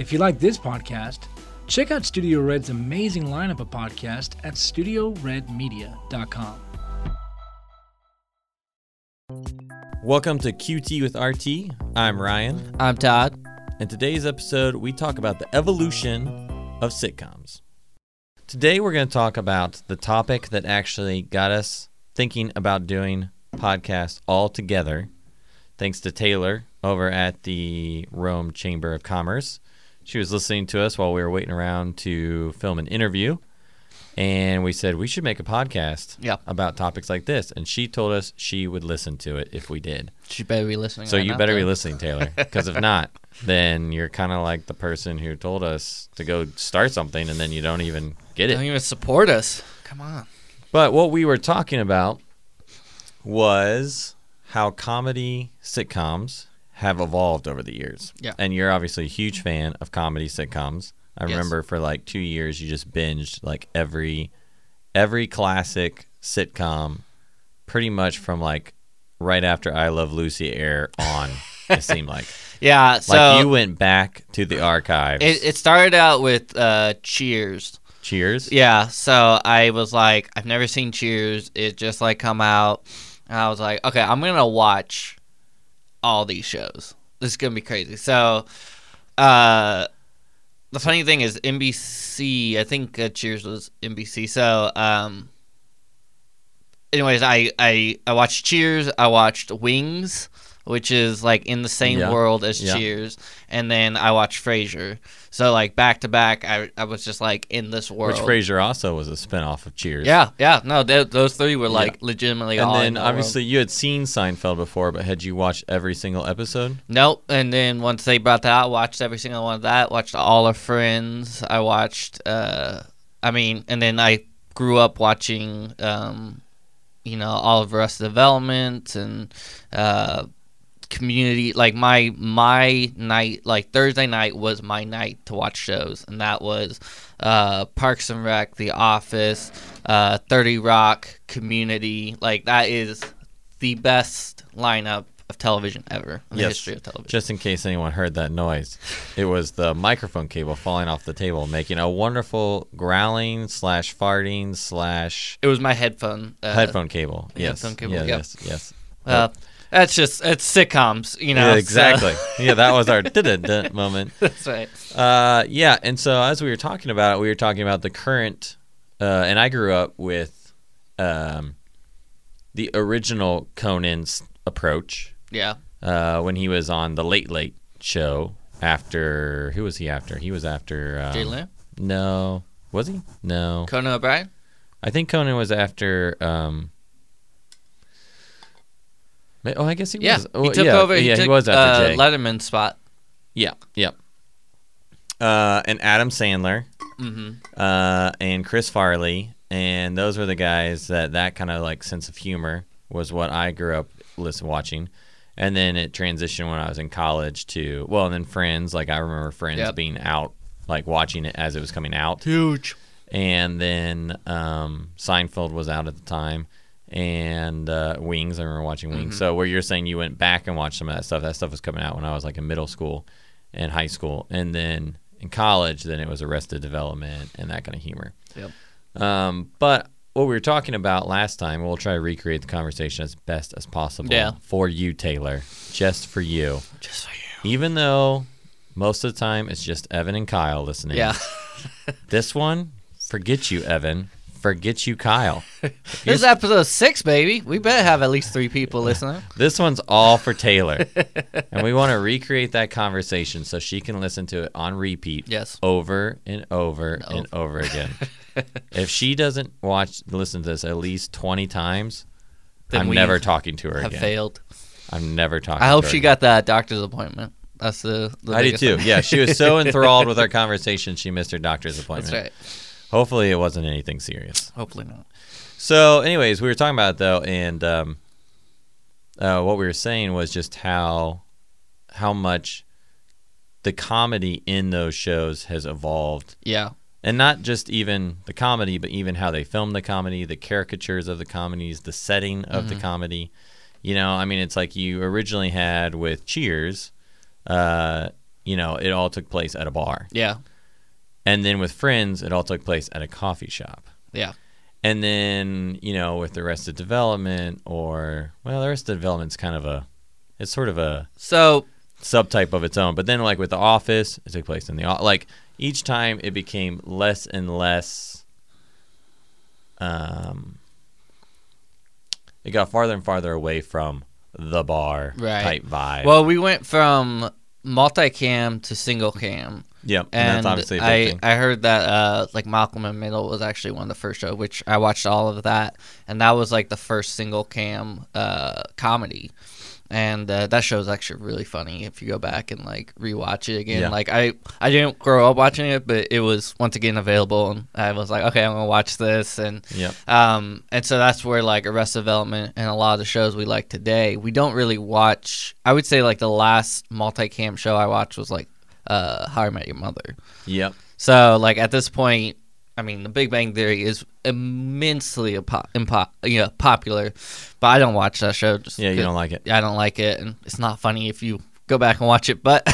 If you like this podcast, check out Studio Red's amazing lineup of podcasts at studioredmedia.com. Welcome to QT with RT. I'm Ryan, I'm Todd. In today's episode we talk about the evolution of sitcoms. Today we're going to talk about the topic that actually got us thinking about doing podcasts all together. Thanks to Taylor over at the Rome Chamber of Commerce. She was listening to us while we were waiting around to film an interview. And we said we should make a podcast Yeah. about topics like this. And she told us she would listen to it if we did. She better be listening. So right you now, better be listening, Taylor. Because if not, then you're kind of like the person who told us to go start something and then you don't even get it. Don't even support us. Come on. But what we were talking about was how comedy sitcoms have evolved over the years. Yeah. And you're obviously a huge fan of comedy sitcoms. I Yes. remember for like two years you just binged like every every classic sitcom pretty much from like right after I Love Lucy air on, it seemed like. Yeah. So like you went back to the archives. it, it started out with uh, Cheers. Cheers. Yeah. So I was like, I've never seen Cheers. It just like come out, and I was like, okay, I'm gonna watch all these shows. This is gonna be crazy. So, uh, the funny thing is NBC. I think uh, Cheers was NBC. So, um, anyways, I I I watched Cheers. I watched Wings. Which is like in the same Yeah. world as Yeah. Cheers, and then I watched Frasier. So like back to back, I I was just like in this world. Which Frasier also was a spinoff of Cheers. Yeah, yeah. No, th- those three were like legitimately And then that obviously you had seen Seinfeld before, but had you watched every single episode? world. nope. And then once they brought that, out, I watched every single one of that. Watched all of Friends. I watched. uh I mean, and then I grew up watching. um You know, all of Arrested Development and. uh community like my my night like thursday night was my night to watch shows and that was uh parks and rec the office uh 30 rock community like that is the best lineup of television ever in the history of television Just in case anyone heard that noise, it was the microphone cable falling off the table, making a wonderful growling slash farting slash it was my headphone uh, headphone cable. Yes, headphone cable, Yeah, yep. yes, yes. uh, that's just it's sitcoms you know yeah, so- exactly. yeah, that was our moment. that's right Uh, yeah, and so as we were talking about it, we were talking about the current, uh, and I grew up with um, the original Conan's approach yeah uh, when he was on the Late Late Show. After who was he after? He was after um, Jay Leno No, was he? No, conan o'brien I think Conan was after. Um, oh, I guess he yeah was. he took yeah, over he Yeah, took, he was after uh, Jay. letterman's spot Yeah, yeah. Uh, and Adam Sandler, mm-hmm uh, and Chris Farley, and those were the guys that that kind of like sense of humor was what I grew up listen watching, and then it transitioned when I was in college to well, and then Friends. Like I remember Friends Yep. being out, like watching it as it was coming out, huge and then um, Seinfeld was out at the time. And uh, Wings, I remember watching Wings. Mhm. So where you're saying you went back and watched some of that stuff, that stuff was coming out when I was like in middle school and high school, and then in college, then it was Arrested Development and that kind of humor. Yep. Um, but what we were talking about last time, we'll try to recreate the conversation as best as possible. Yeah. For you, Taylor, just for you. just for you Even though most of the time it's just Evan and Kyle listening. yeah This one, forget you, Evan. Forget you, Kyle. This is episode six, baby. We better have at least three people listening. This one's all for Taylor. and we want to recreate that conversation so she can listen to it on repeat Yes. over and over No. and over again. if she doesn't watch listen to this at least 20 times, Then I'm never talking to her Have again. failed. I'm never talking to her. I hope she again. got that doctor's appointment. That's the. the I do too. thing. Yeah, she was so enthralled with our conversation, she missed her doctor's appointment. That's right. Hopefully, it wasn't anything serious. Hopefully not. So, anyways, we were talking about it though, and um, uh, what we were saying was just how how much the comedy in those shows has evolved, Yeah. and not just even the comedy, but even how they film the comedy, the caricatures of the comedies, the setting of the Mhm. comedy. You know, I mean, it's like you originally had with Cheers. Uh, you know, it all took place at a bar. Yeah. And then with Friends, it all took place at a coffee shop. Yeah. And then, you know, with Arrested Development or well, Arrested Development's kind of a it's sort of a So subtype of its own. But then like with the office, it took place in the like each time it became less and less um it got farther and farther away from the bar Right. type vibe. well, we went from multicam to single cam. yep. And, And that's obviously a big I. I heard that uh, like Malcolm in Middle was actually one of the first show, which I watched all of that, and that was like the first single cam uh, comedy, and uh, that show is actually really funny if you go back and like rewatch it again. Yeah. Like I I didn't grow up watching it, but it was once again available, and I was like, okay, I'm gonna watch this, and yeah, um, and so that's where like Arrested Development and a lot of the shows we like today, we don't really watch. I would say like the last multicam show I watched was like uh, How I Met Your Mother. Yep. So like at this point, I mean, The Big Bang Theory is immensely impo- impo- you know, popular, but I don't watch that show. Just Yeah, you don't like it. I don't like it, and it's not funny if you go back and watch it. But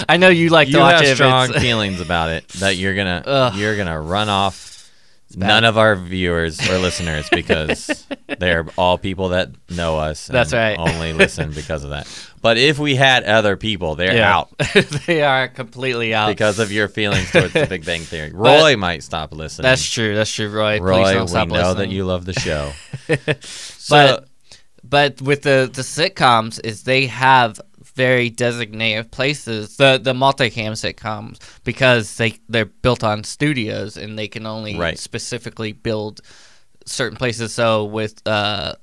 I know you like you to watch have it. strong feelings about it that you're gonna Ugh. you're gonna run off. None of our viewers or listeners because they're all people that know us. and That's right. Only listen because of that. But if we had other people, they're yeah. out they are completely out. because of your feelings towards the Big Bang Theory. Roy might stop listening. That's true. That's true, Roy. Please Roy. We know that you love the show. so But but with the the sitcoms is they have very designated places the the multicam sitcoms because they they're built on studios and they can only Right. specifically build certain places so with uh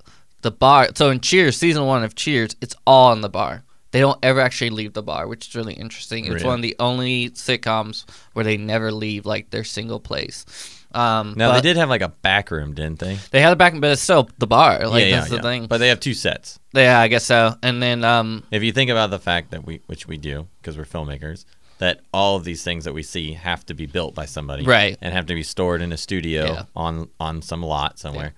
the bar so in cheers season one of cheers it's all in the bar they don't ever actually leave the bar which is really interesting it's Really? one of the only sitcoms where they never leave like their single place um now they did have like a back room, didn't they? they had a back room, but it's still the bar like yeah, that's the yeah. thing But they have two sets. yeah, I guess so. And then um If you think about the fact that we, which we do, because we're filmmakers, that all of these things that we see have to be built by somebody, Right. and have to be stored in a studio Yeah. on on some lot somewhere.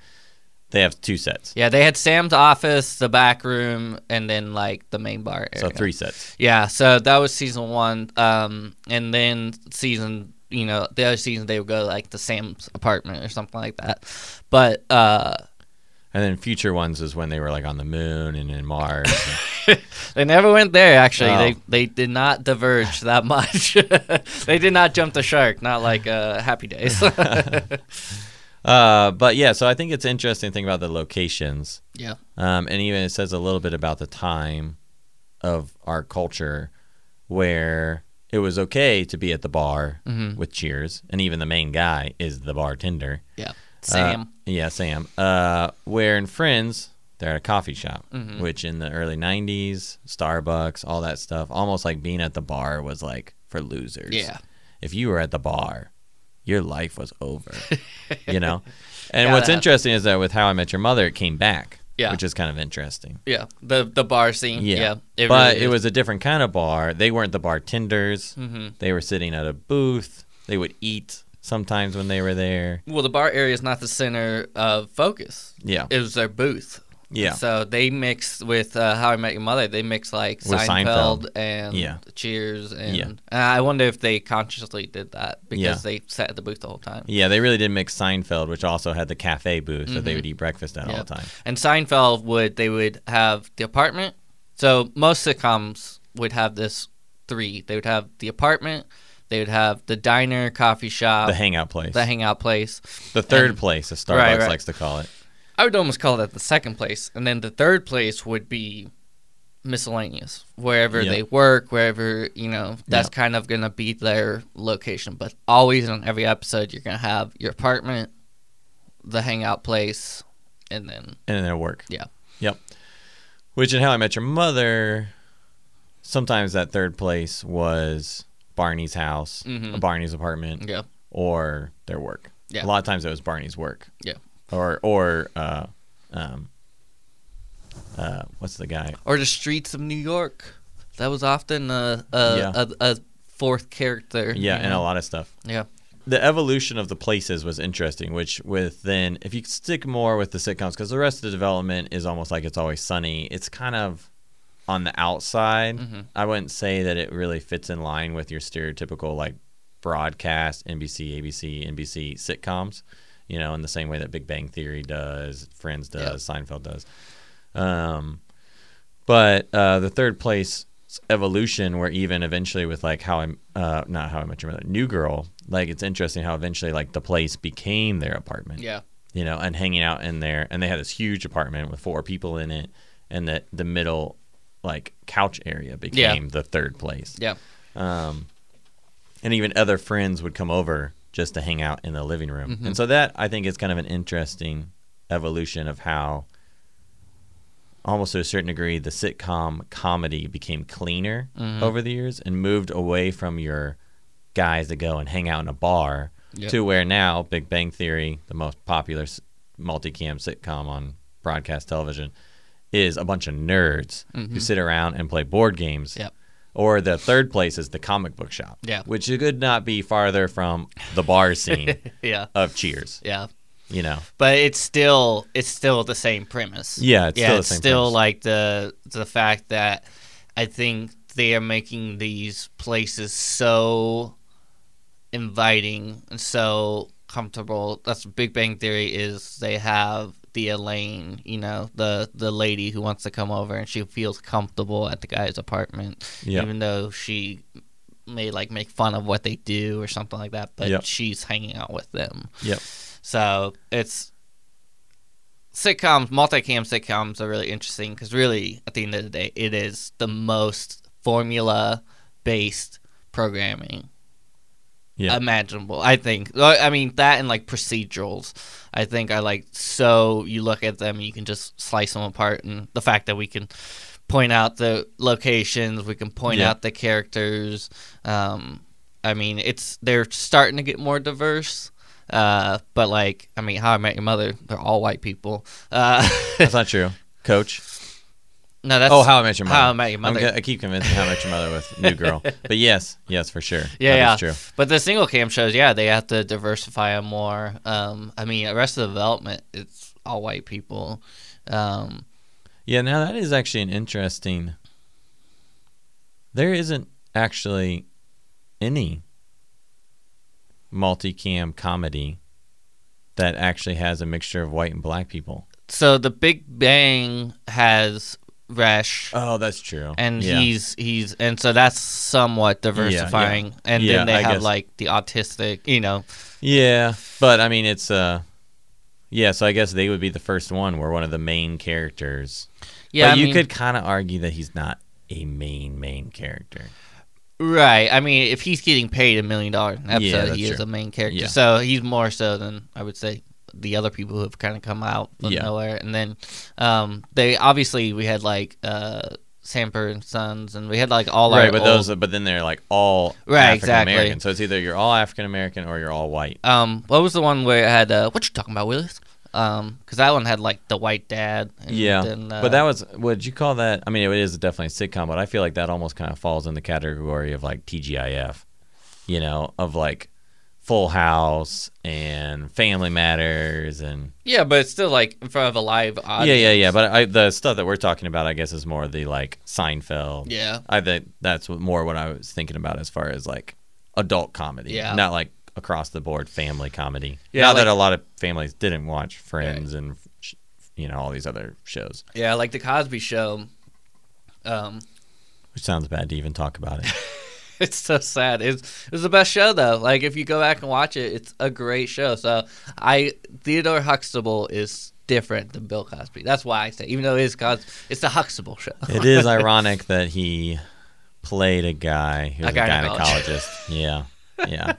They have two sets, yeah, they had Sam's office, the back room, and then like the main bar area. so three sets. Yeah, so that was season one. Um and then season you know, the other season they would go to, like the Sam's apartment or something like that. But uh And then future ones is when they were like on the moon and in Mars. and- they never went there actually. Oh. They they did not diverge that much. they did not jump the shark, not like uh Happy Days. uh, but yeah, so I think it's interesting to think about the locations. yeah. Um, and even it says a little bit about the time of our culture where it was okay to be at the bar Mhm. with cheers, and even the main guy is the bartender. Yeah. Sam. Uh, yeah, Sam. Uh, where in Friends, they're at a coffee shop, Mhm. which in the early 90s, Starbucks, all that stuff, almost like being at the bar was like for losers. yeah. If you were at the bar, your life was over, you know? And what's that- interesting is that with How I Met Your Mother, it came back, Yeah. which is kind of interesting. Yeah. The the bar scene. Yeah. Yeah. it but really it was a different kind of bar. They weren't the bartenders. Mhm. They were sitting at a booth. They would eat sometimes when they were there. Well, the bar area is not the center of focus. Yeah. It was their booth. Yeah. So they mixed with uh, How I Met Your Mother. They mixed like With Seinfeld, Seinfeld. and Yeah. Cheers, and, Yeah. and I wonder if they consciously did that because Yeah. they sat at the booth the whole time. Yeah, they really did mix Seinfeld, which also had the cafe booth that they would eat breakfast at all Mm-hmm. The time. And Seinfeld would they would have the apartment. So most sitcoms would have this three. They would have the apartment. They would have the diner, coffee shop, The hangout place. the hangout place. the third and- place, as Starbucks Right, right. likes to call it. I would almost call that the second place, and then the third place would be miscellaneous, wherever Yep. they work, wherever you know. That's Yep. kind of gonna be their location. But always on every episode, you're gonna have your apartment, the hangout place, and then And then their work. Yeah. Yep. Which in How I Met Your Mother, sometimes that third place was Barney's house, Mhm. Barney's apartment, yeah, or their work. Yeah. A lot of times it was Barney's work. Yeah. Or or uh, um, uh, what's the guy? or the streets of New York. That was often a a, Yeah. a, a fourth character. Yeah, and a lot of stuff. Yeah, the evolution of the places was interesting which with then if you stick more with the sitcoms because the rest of the development is almost like it's always sunny it's kind of on the outside, Mhm. I wouldn't say that it really fits in line with your stereotypical like broadcast NBC, ABC, NBC sitcoms. You know, in the same way that Big Bang Theory does, Friends does, Seinfeld does. Um, but uh, the third place evolution, where even eventually with like how I'm uh, not how I met your mother, New Girl, like it's interesting how eventually like the place became their apartment Yeah. you know, and hanging out in there. And they had this huge apartment with four people in it, and that the middle, like couch area, became the third place. Yeah. Um, and even other friends would come over just to hang out in the living room. Mm-hmm. And so that I think is kind of an interesting evolution of how, almost to a certain degree, the sitcom comedy became cleaner Mm-hmm. over the years and moved away from your guys that go and hang out in a bar Yep. to where now Big Bang Theory, the most popular multicam sitcom on broadcast television, is a bunch of nerds who sit around and play board games. Mm-hmm. Yep. Or the third place is the comic book shop. Yeah. Which could not be farther from the bar scene Yeah. of Cheers. Yeah. You know. But it's still it's still the same premise. Yeah, it's yeah, still the it's still premise. like the the fact that I think they are making these places so inviting and so comfortable. That's Big Bang Theory is. They have the Elaine, you know, the the lady who wants to come over and she feels comfortable at the guy's apartment, Yeah. even though she may like make fun of what they do or something like that. But Yep. she's hanging out with them. Yep. So it's sitcoms, multicam sitcoms are really interesting because really, at the end of the day, it is the most formula based programming Yeah. imaginable. I think. I mean that and like procedurals. I think I like so you look at them, you can just slice them apart, and the fact that we can point out the locations, we can point Yeah. out the characters. Um, I mean, it's they're starting to get more diverse. Uh, but like, I mean, How I Met Your Mother, they're all white people. Uh, That's not true. Coach. no, that's oh, How I Met Your Mother. How I Met Your Mother. I keep convincing How I Met Your Mother with New Girl. But yes, yes, for sure. Yeah, That yeah. true. But the single cam shows, yeah, they have to diversify them more. Um, I mean, Arrested Development, it's all white people. Um, Yeah, now that is actually an interesting. There isn't actually any multicam comedy that actually has a mixture of white and black people. so the Big Bang has Resh, Oh, that's true. and yeah. he's he's and so that's somewhat diversifying. And Yeah, then they I have guess. like the autistic, you know. yeah, but I mean, it's uh, yeah. So I guess they would be the first one where one of the main characters. Yeah, but I you mean- could kind of argue that he's not a main main character. Right. I mean, if he's getting paid a million dollars an episode, he is a main character. Yeah. So he's more so than I would say the other people who have kind of come out from Yeah. nowhere. And then um, they obviously we had like uh, Sanford and Sons, and we had like all right, our but old- those, but then they're like all Right, exactly. American. So it's either you're all African American or you're all white. Um, what was the one where it had uh, what you talking about, Willis? Um, because that one had like the white dad. And Yeah, then, uh, but that was would you call that? I mean, it is definitely a sitcom, but I feel like that almost kind of falls in the category of like TGIF, you know, of like Full House and Family Matters and yeah, but it's still like in front of a live audience. yeah, yeah, yeah. But I, the stuff that we're talking about, I guess, is more the like Seinfeld. Yeah. I think that's more what I was thinking about as far as like adult comedy, Yeah. not like across the board family comedy. Yeah, now like- that a lot of families didn't watch Friends and you know all these other shows, Yeah, like the Cosby Show. Um, which sounds bad to even talk about it. It's so sad. It's it's the best show though. Like if you go back and watch it, it's a great show. So I Theodore Huxtable is different than Bill Cosby. That's why I say, even though it is Cos, it's the Huxtable show. It is ironic that he played a guy who A was a, gynecologist. gynecologist. yeah,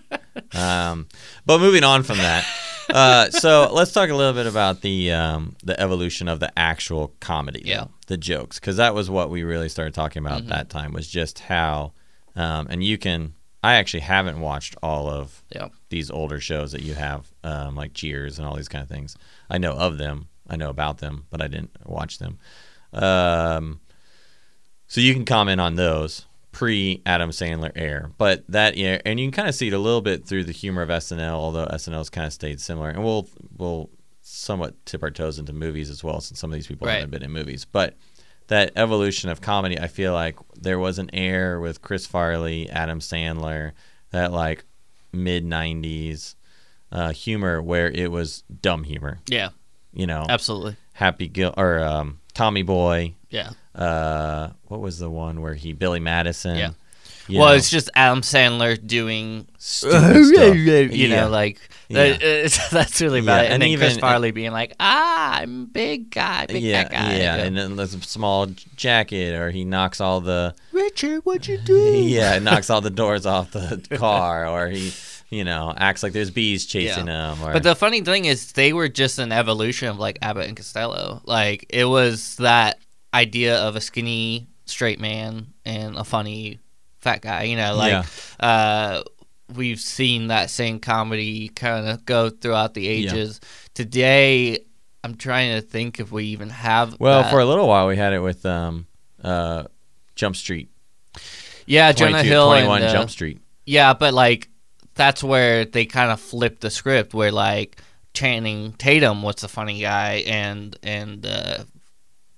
yeah. Um, but moving on from that, uh, so let's talk a little bit about the um, the evolution of the actual comedy. Yeah. the jokes, because that was what we really started talking about Mm-hmm. that time. Was just how, um, and you can. I actually haven't watched all of Yeah. these older shows that you have, um, like Cheers and all these kind of things. I know of them, I know about them, but I didn't watch them. Um, so you can comment on those pre Adam Sandler air, but that yeah, and you can kind of see it a little bit through the humor of SNL, although SNL's kind of stayed similar, and we'll we'll somewhat tip our toes into movies as well, since some of these people Right. haven't been in movies, but that evolution of comedy. I feel like there was an air with Chris Farley, Adam Sandler, that like mid '90s uh, humor where it was dumb humor. Yeah, You know, absolutely. Happy Gilmore um, Tommy Boy. Yeah. Uh, what was the one where he Billy Madison? Yeah. You well, know, it's just Adam Sandler doing, stupid stuff. you Yeah. know, like Yeah. that- it's- that's really about Yeah, it. And, and then Chris even- Farley being like, "Ah, I'm big guy, big yeah, fat guy." yeah, and then there's a small jacket, or he knocks all the Richard, what'd you do? yeah, knocks all the doors off the car, or he, you know, acts like there's bees chasing him. Or, But the funny thing is, they were just an evolution of like Abbott and Costello. Like it was that idea of a skinny straight man and a funny fat guy. You know, like uh, we've seen that same comedy kind of go throughout the ages. Today, I'm trying to think if we even have. well, that. for a little while we had it with um, uh, Jump Street, yeah, Jonah Hill 21 and uh, Jump Street. Yeah, but like that's where they kind of flipped the script where like Channing Tatum was the funny guy and and uh,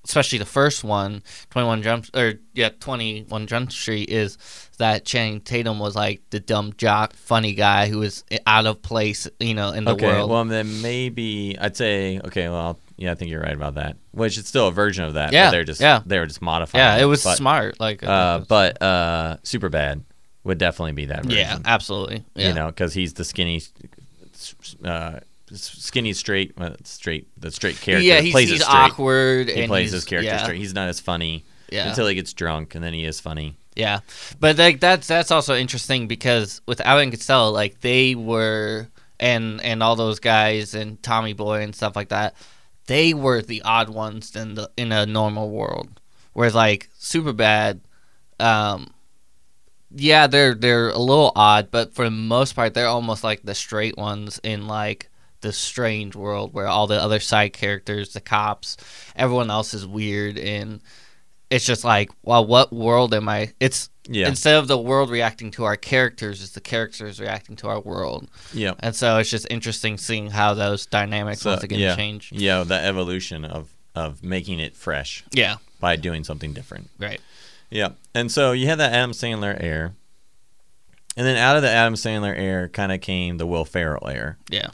especially the first one, 21 Jump or yeah, 21 Jump Street is that Channing Tatum was like the dumb jock funny guy who was out of place, you know, in the Okay, world. well then maybe I'd say okay. Well, yeah, I think you're right about that. Which it's still a version of that. Yeah, but they're just yeah. they were just modifying. yeah, it was but, smart like Uh, but uh, Superbad would definitely be that version. yeah, absolutely. Yeah. you know, because he's the skinny, uh, skinny straight, uh, straight, the straight character. yeah, he's, plays he's awkward He and plays his character yeah, straight. He's not as funny Yeah. until he gets drunk, and then he is funny. Yeah, but like that's that's also interesting because with Alan Costello, like they were and and all those guys and Tommy Boy and stuff like that, they were the odd ones in the in a normal world. Whereas like Superbad, um, yeah, they're they're a little odd, but for the most part, they're almost like the straight ones in like the strange world where all the other side characters, the cops, everyone else is weird and it's just like, well, what world am I? It's Yeah, instead of the world reacting to our characters, it's the characters reacting to our world, yeah. and so it's just interesting seeing how those dynamics So, once again yeah, change. yeah, the evolution of of making it fresh Yeah, by doing something different. right. Yeah, and so you had that Adam Sandler air, and then out of the Adam Sandler air kind of came the Will Ferrell air. Yeah,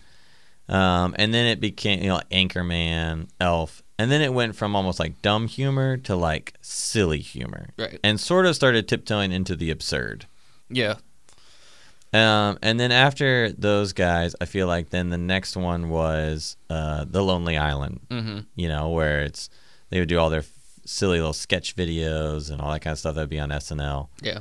Um, and then it became, you know, Anchorman, Elf, and then it went from almost like dumb humor to like silly humor, right. and sort of started tiptoeing into the absurd. Yeah, Um, and then after those guys, I feel like then the next one was uh, the Lonely Island, mm-hmm. you know, where it's they would do all their f- silly little sketch videos and all that kind of stuff that would be on SNL. Yeah.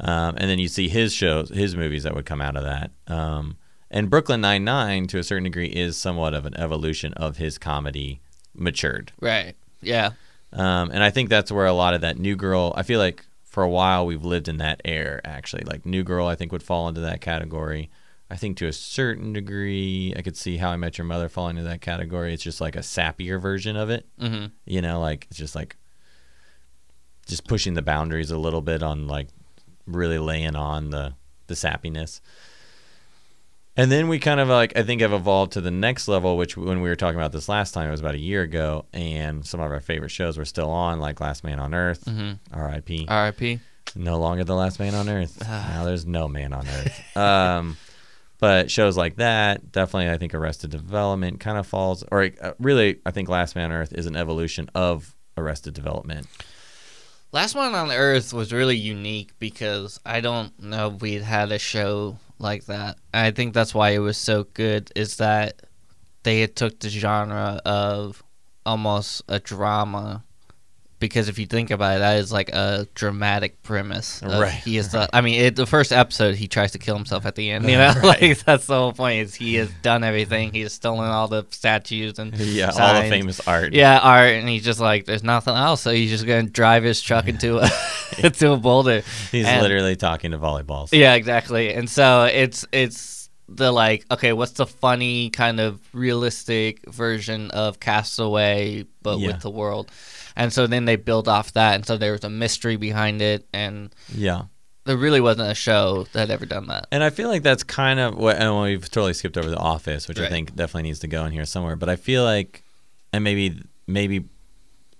Um, and then you see his shows, his movies that would come out of that. Um, and Brooklyn Nine Nine, to a certain degree, is somewhat of an evolution of his comedy matured. right. Yeah, Um, and I think that's where a lot of that New Girl. I feel like for a while we've lived in that air. Actually, like New Girl, I think would fall into that category. I think to a certain degree, I could see How I Met Your Mother falling into that category. It's just like a sappier version of it. mm-hmm. You know, like it's just like just pushing the boundaries a little bit on like really laying on the the sappiness. And then we kind of like I think have evolved to the next level, which when we were talking about this last time, it was about a year ago, and some of our favorite shows were still on, like Last Man on Earth, Mm-hmm. R.I.P. R.I.P. No longer the last man on Earth. now there's no man on Earth. Um, but shows like that, definitely, I think Arrested Development kind of falls, or uh, really, I think Last Man on Earth is an evolution of Arrested Development. Last Man on Earth was really unique because I don't know if we'd had a show like that. I think that's why it was so good. Is that they took the genre of almost a drama. Because if you think about it, that is like a dramatic premise. of Right, He is. The, I mean, it, the first episode, he tries to kill himself at the end. You know, like that's the whole point. Is he has done everything. He has stolen all the statues and Yeah, all the signs. famous art. Yeah, art, and he's just like, there's nothing else, so he's just gonna drive his truck into a into a boulder. He's And- literally talking to volleyballs. Yeah, exactly. And so it's it's the like, okay, what's the funny kind of realistic version of Castaway, but Yeah. with the world? And so then they build off that, and so there was a mystery behind it, and Yeah. there really wasn't a show that had ever done that. And I feel like that's kind of what, and we've totally skipped over The Office, which I think definitely needs to go in here somewhere. But I feel like, and maybe, maybe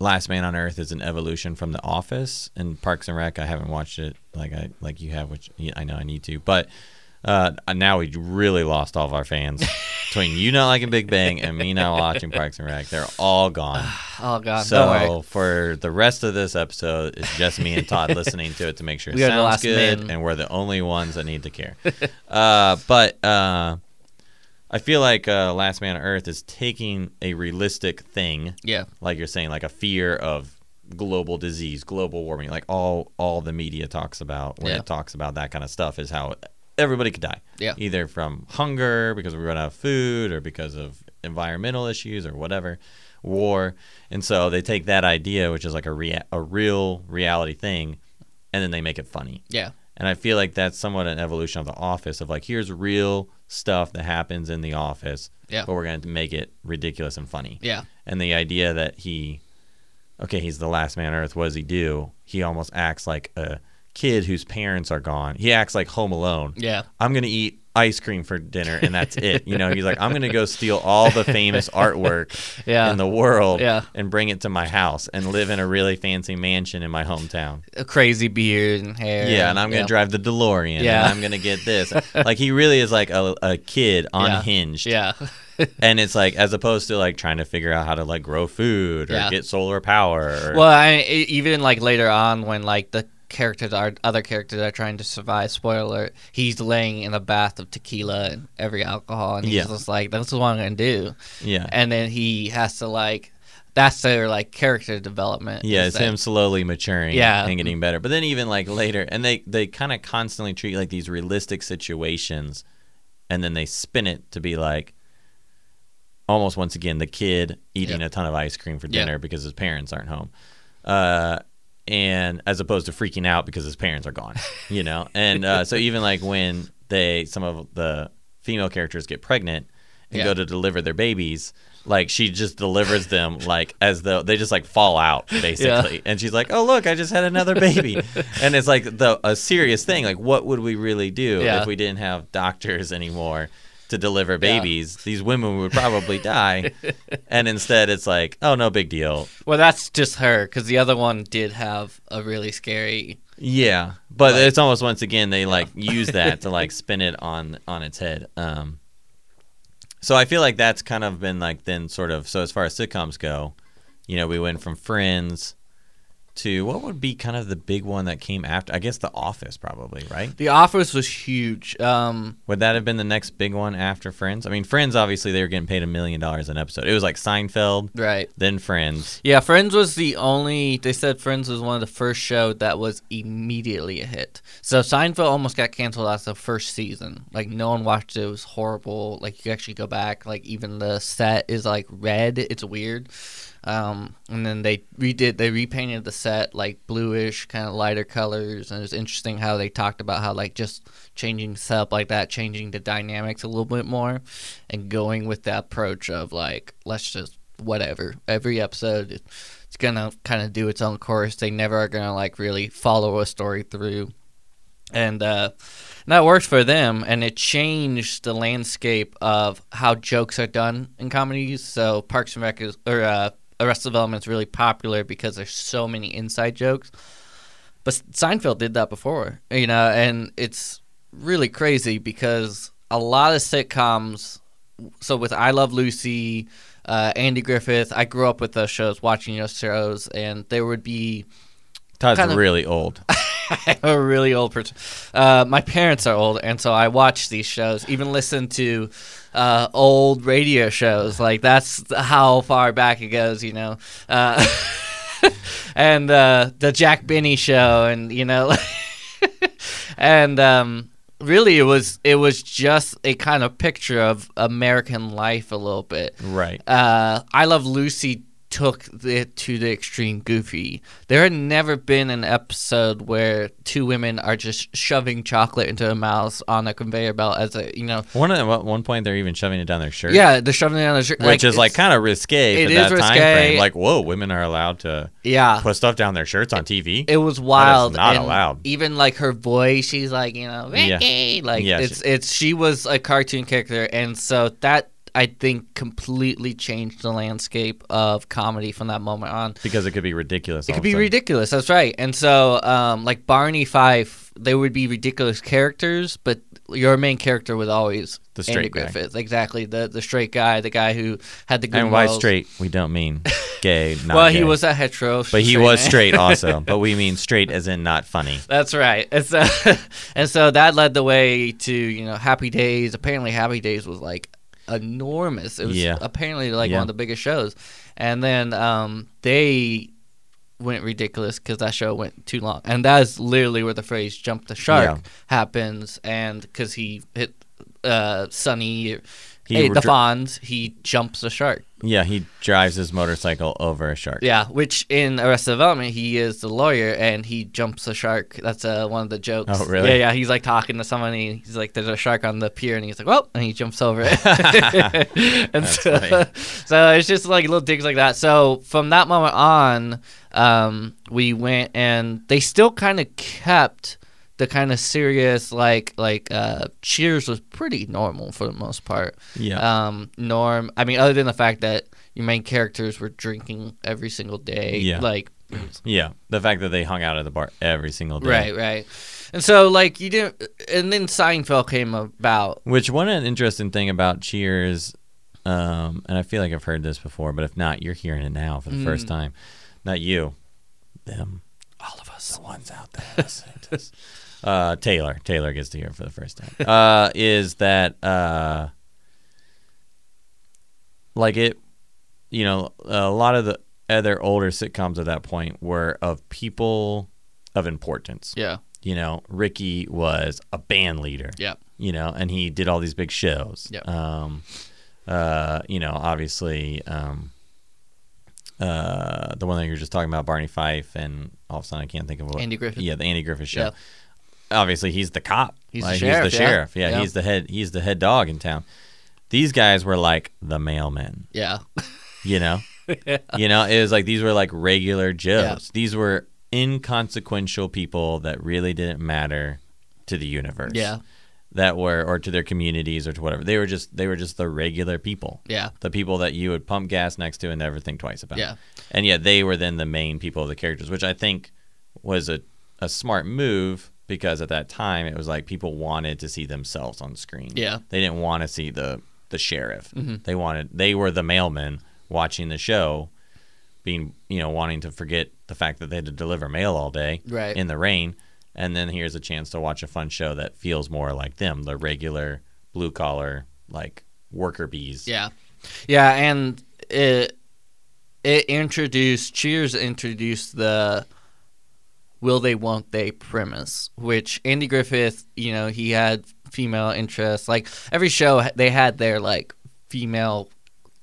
Last Man on Earth is an evolution from The Office and Parks and Rec. I haven't watched it like I like you have, which I know I need to. But uh, now we really lost all of our fans between you not liking Big Bang and me not watching Parks and Rec. They're all gone. Oh God. So for the rest of this episode, it's just me and Todd listening to it to make sure it We sounds good, men. and we're the only ones that need to care. uh, but uh, I feel like uh, Last Man on Earth is taking a realistic thing, Yeah, like you're saying, like a fear of global disease, global warming, like all all the media talks about when Yeah. it talks about that kind of stuff is how everybody could die, Yeah. either from hunger because we run out of food, or because of environmental issues, or whatever, war, and so they take that idea, which is like a rea- a real reality thing, and then they make it funny. yeah, And I feel like that's somewhat an evolution of the office of like here's real stuff that happens in the office, Yeah. but we're going to make it ridiculous and funny. yeah, And the idea that he okay, he's the last man on earth, what does he do? He almost acts like a kid whose parents are gone. He acts like home alone. yeah, I'm going to eat ice cream for dinner and that's it. You know, he's like I'm going to go steal all the famous artwork Yeah. in the world Yeah. and bring it to my house and live in a really fancy mansion in my hometown. a crazy beard and hair. Yeah, and I'm gonna yeah. drive the DeLorean. Yeah. and I'm gonna get this. like he really is like a, a kid unhinged. Yeah, and it's like as opposed to like trying to figure out how to like grow food or Yeah. get solar power. Or, well, I even like later on when like the characters are other characters are trying to survive. Spoiler: alert, he's laying in a bath of tequila and every alcohol, and he's Yeah. just like, "That's what I'm gonna do." yeah, And then he has to like, that's their like character development. yeah, it's that- him slowly maturing. Yeah. and getting better. But then even like later, and they they kind of constantly treat like these realistic situations, and then they spin it to be like. Almost once again, the kid eating Yep. a ton of ice cream for Yep. dinner because his parents aren't home. uh, and as opposed to freaking out because his parents are gone, you know. And uh, so even like when they some of the female characters get pregnant and Yeah. go to deliver their babies, like she just delivers them like as though they just like fall out basically, and she's like, "Oh look, I just had another baby," and it's like the a serious thing. Like, what would we really do Yeah. if we didn't have doctors anymore? To deliver babies, these women would probably die, and instead it's like, oh no, big deal. Well, that's just her because the other one did have a really scary. Yeah, but Like- it's almost once again they like use that to like spin it on on its head. Um, so I feel like that's kind of been like then sort of so as far as sitcoms go, you know, we went from Friends to what would be kind of the big one that came after? I guess The Office, probably right. The Office was huge. Um, Would that have been the next big one after Friends? I mean, Friends obviously they were getting paid a million dollars an episode. It was like Seinfeld, right. then Friends. Yeah, Friends was the only. They said Friends was one of the first show that was immediately a hit. So Seinfeld almost got canceled after the first season. Like no one watched it. It was horrible. Like you actually go back. Like even the set is like red. It's weird. Um, and then they redid. They repainted the set like bluish, kind of lighter colors. And it's interesting how they talked about how like just changing set up like that, changing the dynamics a little bit more, and going with the approach of like let's just whatever every episode it- it's gonna kind of do its own course they never are gonna like really follow a story through and uh that worked for them and it changed the landscape of how jokes are done in comedies so parks and rec is or uh arrested development is really popular because there's so many inside jokes. But seinfeld did that before you know and it's really crazy because a lot of sitcoms so with I Love Lucy, uh, Andy Griffith, I grew up with those shows, watching those shows, and there would be Todd's Kind of- really old. I'm a really old person. Uh, my parents are old, and so I watch these shows, even listen to uh, old radio shows. Like that's how far back it goes, you know. Uh, and uh, the Jack Benny show, and you know, and um, really, it was it was just a kind of picture of American life a little bit right. uh, I Love Lucy took it to the extreme goofy. There had never been an episode where two women are just shoving chocolate into their mouths on a conveyor belt as a, you know, One at one point they're even shoving it down their shirt. yeah, they're shoving it on their shirt. which is like kind of risque it for that time risque. frame. Like, whoa, women are allowed to yeah. put stuff down their shirts on TV. It was wild. not and allowed. Even like her voice, she's like, you know, Yeah. Like Yeah, it's it's she was a cartoon character, and so that I think completely changed the landscape of comedy from that moment on. because it could be ridiculous. It could be ridiculous. That's right. And so, um, like Barney Fife, they would be ridiculous characters, but your main character was always The Andy straight guy. Griffith. Exactly, the the straight guy, the guy who had the good And why morals. straight, we don't mean gay. Not well, gay. he was a hetero, but he was man. straight also. But we mean straight as in not funny. That's right. And so, and so that led the way to you know Happy Days. Apparently, Happy Days was like enormous. It was Yeah. apparently like Yeah. one of the biggest shows. And then um, they went ridiculous because that show went too long. And that is literally where the phrase "jump the shark" Yeah. happens. And because he hit uh, Sonny, He hey, the dr- Fonz, he jumps a shark. Yeah, he drives his motorcycle over a shark. Yeah, which in Arrested Development he is the lawyer and he jumps a shark. That's uh, one of the jokes. Oh, really? Yeah, yeah. He's like talking to someone. He's like, "There's a shark on the pier," and he's like, "Well," and he jumps over it. and That's so, funny. so it's just like little digs like that. So from that moment on, um, we went and they still kind of kept the kind of serious like like uh, Cheers was pretty normal for the most part Yeah. um, norm. I mean, other than the fact that your main characters were drinking every single day, Yeah. like yeah. The fact that they hung out at the bar every single day. right, right, and so like you didn't, and then Seinfeld came about. Which one an interesting thing about Cheers, um, and I feel like I've heard this before, but if not, you're hearing it now for the first Mm. time. Not you, them, all of us, the ones out there listening to this. Uh, Taylor, Taylor gets to hear it for the first time. Uh, is that uh, like it? You know, a lot of the other older sitcoms at that point were of people of importance. Yeah, You know, Ricky was a band leader yeah, you know, and he did all these big shows. Yep. Um, uh, you know, obviously, um, uh, the one that you were just talking about, Barney Fife, and all of a sudden I can't think of what. Andy Griffith. Yeah, the Andy Griffith show. Yeah. Obviously, he's the cop. He's the sheriff, He's the yeah. sheriff. Yeah, Yeah. he's the head. He's the head dog in town. These guys were like the mailmen. yeah, You know. You know, it was like these were like regular Joes. Yeah. These were inconsequential people that really didn't matter to the universe yeah, that were or to their communities or to whatever. They were just they were just the regular people. yeah, The people that you would pump gas next to and never think twice about. yeah, And yet they were then the main people of the characters, which I think was a, a smart move because at that time it was like people wanted to see themselves on screen. yeah, They didn't want to see the the sheriff. Mhm. They wanted they were the mailman watching the show being you know wanting to forget the fact that they had to deliver mail all day right. in the rain, and then here's a chance to watch a fun show that feels more like them, the regular blue collar like worker bees. Yeah, yeah, and it it introduced Cheers introduced the will they won't they premise, which Andy Griffith, you know, he had female interests. Like every show, they had their like female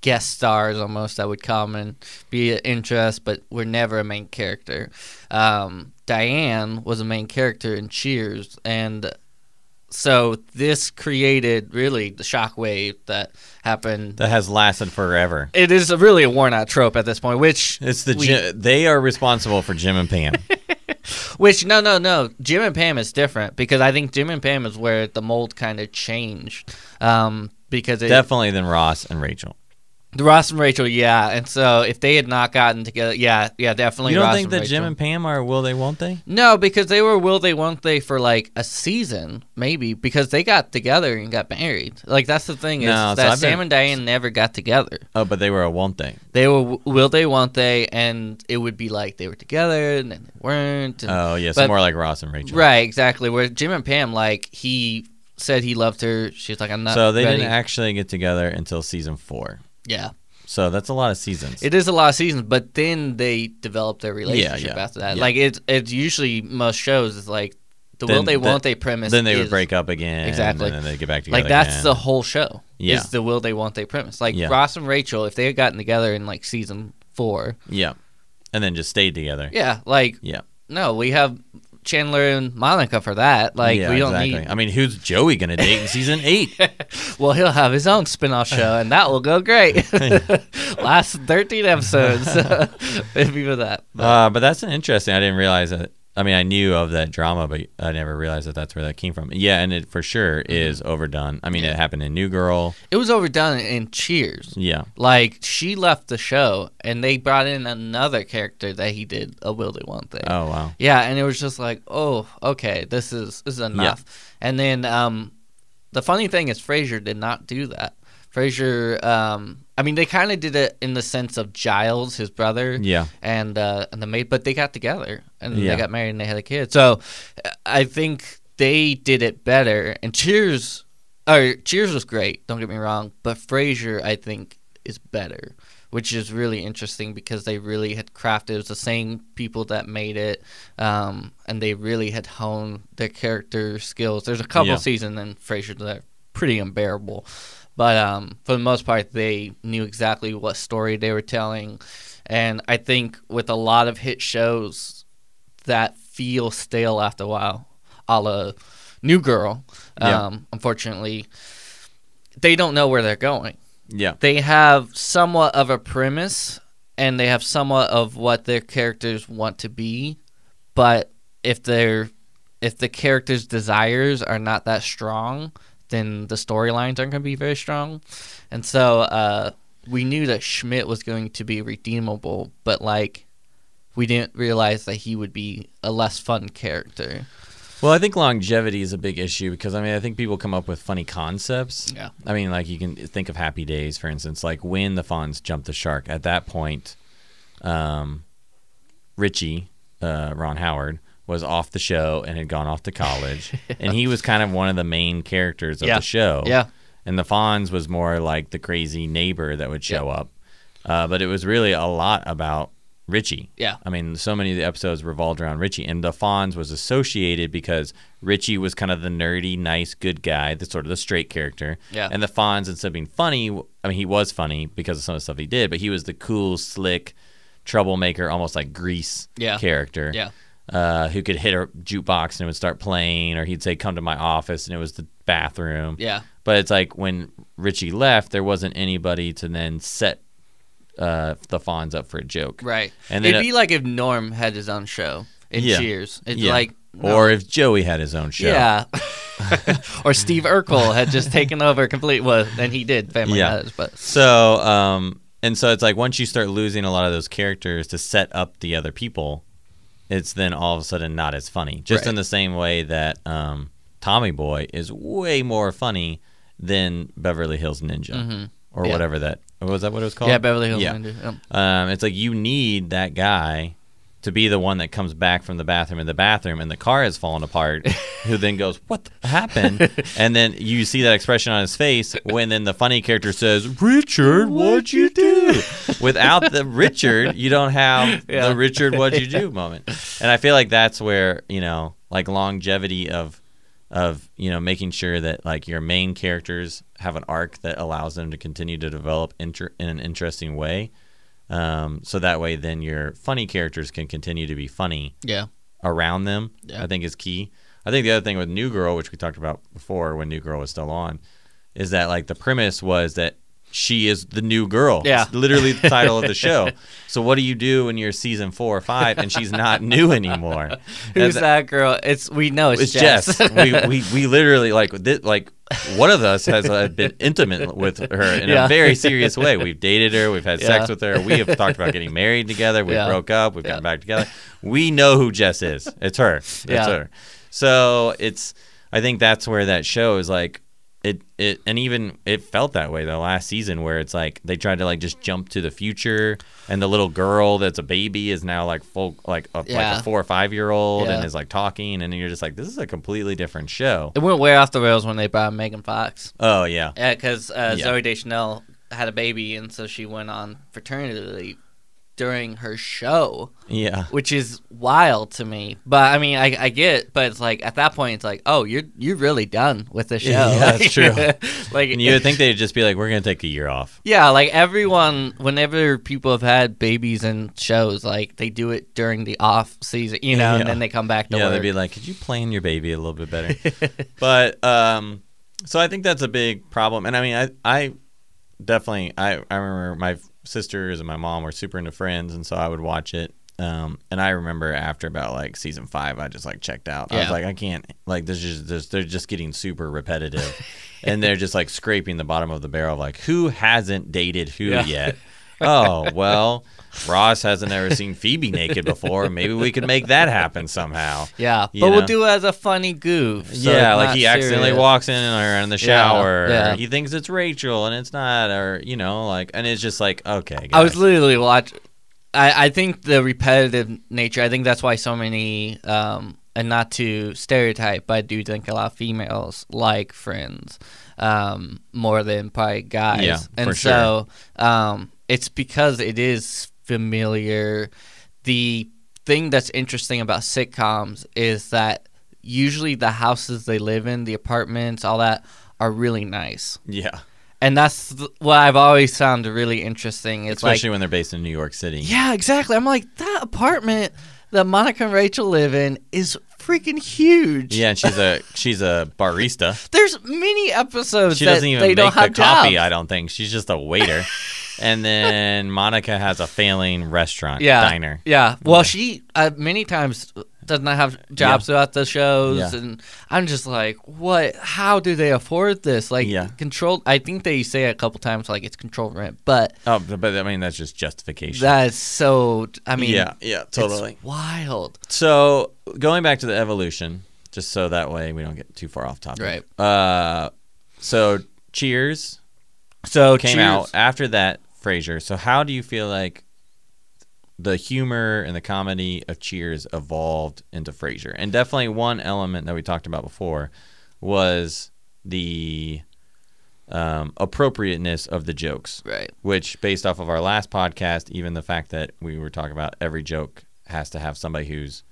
guest stars almost that would come and be an interest, but were never a main character. Um, Diane was a main character in Cheers, and so this created really the shockwave that happened. That has lasted forever. It is a really a worn out trope at this point, which It's the We- they are responsible for Jim and Pam. which no no no Jim and Pam is different because I think Jim and Pam is where the mold kind of changed. Um, because it, Definitely than Ross and Rachel. The Ross and Rachel, yeah, and so if they had not gotten together, yeah, yeah, definitely. You don't Ross think that Rachel. Jim and Pam are will they won't they? No, because they were will they won't they for like a season, maybe because they got together and got married. Like that's the thing is No, that Sam been- and Diane never got together. Oh, but they were a won't they? They were will they won't they, and it would be like they were together and then they weren't. And, Oh yeah, so but- more like Ross and Rachel. right, exactly. Where Jim and Pam, like he said he loved her, she's like I'm not. So they ready. didn't actually get together until season four. Yeah, So that's a lot of seasons. it is a lot of seasons, but then they develop their relationship yeah, after that. yeah. Like it's it's usually most shows is like the will they the- won't they premise. then they would break up again. Exactly. And then they get back together. Like that's again. the whole show. Yeah. Is the will they won't they premise. Like Yeah. Ross and Rachel, if they had gotten together in like season four, yeah, and then just stayed together. yeah, like Yeah. no, we have Chandler and Monica for that. Like yeah, we don't exactly. need. I mean, who's Joey gonna date in season eight? Well, he'll have his own spin-off show, and that will go great. Last thirteen episodes, maybe for that. But, uh, but that's an interesting. I didn't realize that I mean, I knew of that drama, but I never realized that that's where that came from. Yeah, and it for sure is overdone. I mean, Mm-hmm. Yeah. it happened in New Girl. It was overdone in Cheers. Yeah, Like she left the show, and they brought in another character that he did a Will They One thing. Oh wow. Yeah, and it was just like, oh, okay, this is this is enough. And then um, the funny thing is, Frasier did not do that. Frasier, um, I mean, they kind of did it in the sense of Niles, his brother, Yeah. and uh, and the maid, but they got together and Yeah. they got married and they had a kid. So uh, I think they did it better. And Cheers, or Cheers was great. Don't get me wrong, but Frasier, I think, is better. Which is really interesting because they really had crafted. It was the same people that made it, um, and they really had honed their character skills. There's a couple Yeah. seasons in Frasier that are pretty unbearable, but um, for the most part, they knew exactly what story they were telling. And I think with a lot of hit shows that feel stale after a while, a la New Girl, Yeah. um, unfortunately, they don't know where they're going. Yeah. They have somewhat of a premise and they have somewhat of what their characters want to be, but if they're if the characters' desires are not that strong, then the storylines aren't going to be very strong. And so uh, we knew that Schmidt was going to be redeemable, but like we didn't realize that he would be a less fun character. Well, I think longevity is a big issue because I mean I think people come up with funny concepts. Yeah. I mean, like you can think of Happy Days, for instance, like when the Fonz jumped the shark. At that point, um, Richie, uh, Ron Howard, was off the show and had gone off to college, and he was kind of one of the main characters of Yeah. the show. Yeah. And the Fonz was more like the crazy neighbor that would show up, uh, but it was really a lot about Richie. Yeah. I mean, so many of the episodes revolved around Richie, and the Fonz was associated because Richie was kind of the nerdy, nice, good guy, the sort of the straight character. Yeah. And the Fonz, instead of being funny, I mean, he was funny because of some of the stuff he did, but he was the cool, slick, troublemaker, almost like Grease Yeah. character. Yeah. Uh, who could hit a jukebox and it would start playing, or he'd say, "Come to my office," and it was the bathroom. Yeah. But it's like when Richie left, there wasn't anybody to then set uh, the Fonz up for a joke. Right. And then It'd it- be like if Norm had his own show in Yeah. Cheers. It's Yeah. like no. Or if Joey had his own show. Yeah. or Steve Urkel had just taken over complete well then he did Family Yeah. Matters, but So, um, and so it's like once you start losing a lot of those characters to set up the other people, it's then all of a sudden not as funny. Just Right. in the same way that um, Tommy Boy is way more funny than Beverly Hills Ninja Mhm. or Yeah. whatever that was. That what it was called? yeah, Beverly Hills Yeah. Ninja. Yep. Um, it's like you need that guy to be the one that comes back from the bathroom in the bathroom and the car has fallen apart, who then goes, What happened? and then you see that expression on his face when then the funny character says, Richard, what'd you do? Without the Richard, you don't have Yeah. the Richard, what'd you do moment. And I feel like that's where, you know, like longevity of of you know making sure that like your main characters have an arc that allows them to continue to develop inter- in an interesting way um, so that way then your funny characters can continue to be funny Yeah. around them Yeah. i think is key i think the other thing with new girl which we talked about before when new girl was still on is that like the premise was that she is the new girl Yeah. it's literally the title of the show so what do you do when you're season four or five and she's not new anymore Who's That's- that girl? It's we know it's, it's Jess. we, we we literally like this, like one of us has uh, been intimate with her in Yeah. a very serious way. We've dated her. We've had sex with her. We have talked about getting married together. We Yeah. broke up. We've Yeah. gotten back together. We know who Jess is. It's her. It's Yeah. her. So it's. I think that's where that show is like. It, it and even it felt that way the last season where it's like they tried to like just jump to the future and the little girl that's a baby is now like full like a, like Yeah. a four or five year old and is like talking and you're just like this is a completely different show It went way off the rails when they brought Megan Fox. oh yeah Yeah, because uh, Yeah. Zooey Deschanel had a baby, and so she went on fraternity leave during her show, yeah which is wild to me. But I mean, I, I get, but it's like at that point, it's like, oh, you're you're really done with the show. Yeah, that's true. like and you would think they'd just be like we're gonna take a year off Yeah, like everyone, whenever people have had babies in shows, like they do it during the off season, you know, Yeah. and then they come back to yeah work. they'd be like could you plan your baby a little bit better but um so i think that's a big problem and i mean i i definitely i i remember my sisters and my mom were super into friends and so i would watch it Um, and I remember after about like season five, I just like checked out. I was like, I can't like this. Is just they're just getting super repetitive, and they're just like scraping the bottom of the barrel. Like, who hasn't dated who Yeah. yet? Oh well, Ross hasn't ever seen Phoebe naked before. Maybe we could make that happen somehow. Yeah, You but know? we'll do it as a funny goof. so yeah, like he accidentally serious. walks in or in the shower. yeah. Or he thinks it's Rachel and it's not, or you know, like, and it's just like, okay, I was literally watching. I I think the repetitive nature. I think that's why so many. Um, and not to stereotype, but I do think a lot of females like Friends um, more than probably guys. Yeah, and so um, it's because it is familiar. The thing that's interesting about sitcoms is that usually the houses they live in, the apartments, all that, are really nice. yeah, And that's th- what I've always found really interesting. It's like especially when they're based in New York City. yeah, exactly. I'm like, that apartment that Monica and Rachel live in is freaking huge. Yeah, and she's a she's a barista. There's many episodes She that doesn't even they make don't the have coffee. jobs. I don't think she's just a waiter. and then Monica has a failing restaurant yeah, diner. Yeah. Well, Yeah. she uh, many times does not have jobs throughout the shows, Yeah. and I'm just like, what? How do they afford this? Like, Yeah. controlled. I think they say a couple times like it's controlled rent, but Oh, but I mean that's just justification. that's so. I mean, yeah, yeah, it's totally. wild. So going back to the evolution, just so that way we don't get too far off topic. Right. Uh, so Cheers So came cheers. out after that. Frasier. So how do you feel like the humor and the comedy of Cheers evolved into Frasier? And definitely one element that we talked about before was the um, appropriateness of the jokes Right. which based off of our last podcast even the fact that we were talking about every joke has to have somebody who's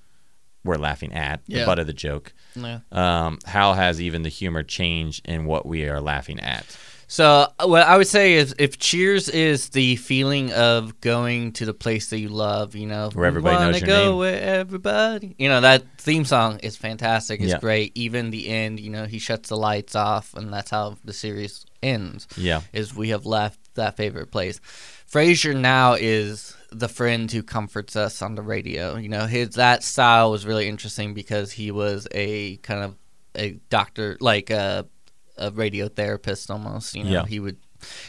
we're laughing at the butt of the joke Yeah. um, how has even the humor changed in what we are laughing at So uh, what I would say is, if Cheers is the feeling of going to the place that you love, you know, Where everybody knows your go name. where everybody, you know, that theme song is fantastic. It's Yeah. great. Even the end, you know, he shuts the lights off, and that's how the series ends. yeah Is we have left that favorite place. Frasier now is the friend who comforts us on the radio. You know, his that style was really interesting because he was a kind of a doctor, like a a radio therapist almost. You know, Yeah. he would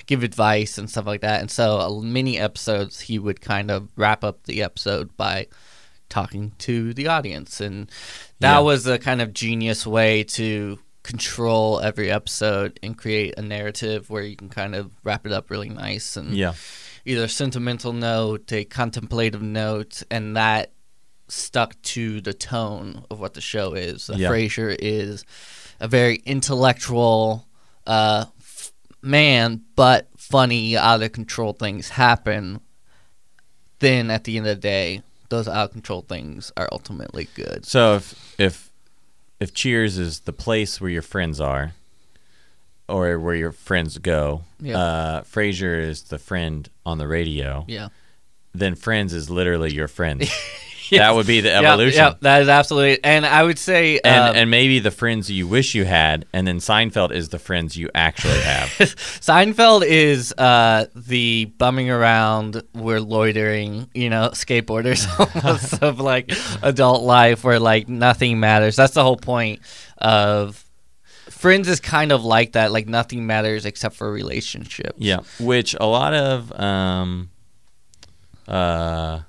give advice and stuff like that. And so, uh, many episodes, he would kind of wrap up the episode by talking to the audience, and that Yeah. was a kind of genius way to control every episode and create a narrative where you can kind of wrap it up really nice and yeah either sentimental note, a contemplative note, and that stuck to the tone of what the show is. The Yeah. Frasier is a very intellectual uh, f- man, but funny, out of control things happen. Then at the end of the day, those out of control things are ultimately good. so if if if cheers is the place where your friends are or where your friends go Yeah. uh frasier is the friend on the radio Yeah. then friends is literally your friend Yes. that would be the evolution Yeah, that is absolutely. And I would say, and um, and maybe the friends you wish you had, and then Seinfeld is the friends you actually have. Seinfeld is uh, the bumming around, we're loitering, you know, skateboarders almost of like adult life where like nothing matters. That's the whole point of Friends is kind of like that, like nothing matters except for relationships. yeah, which a lot of um, uh,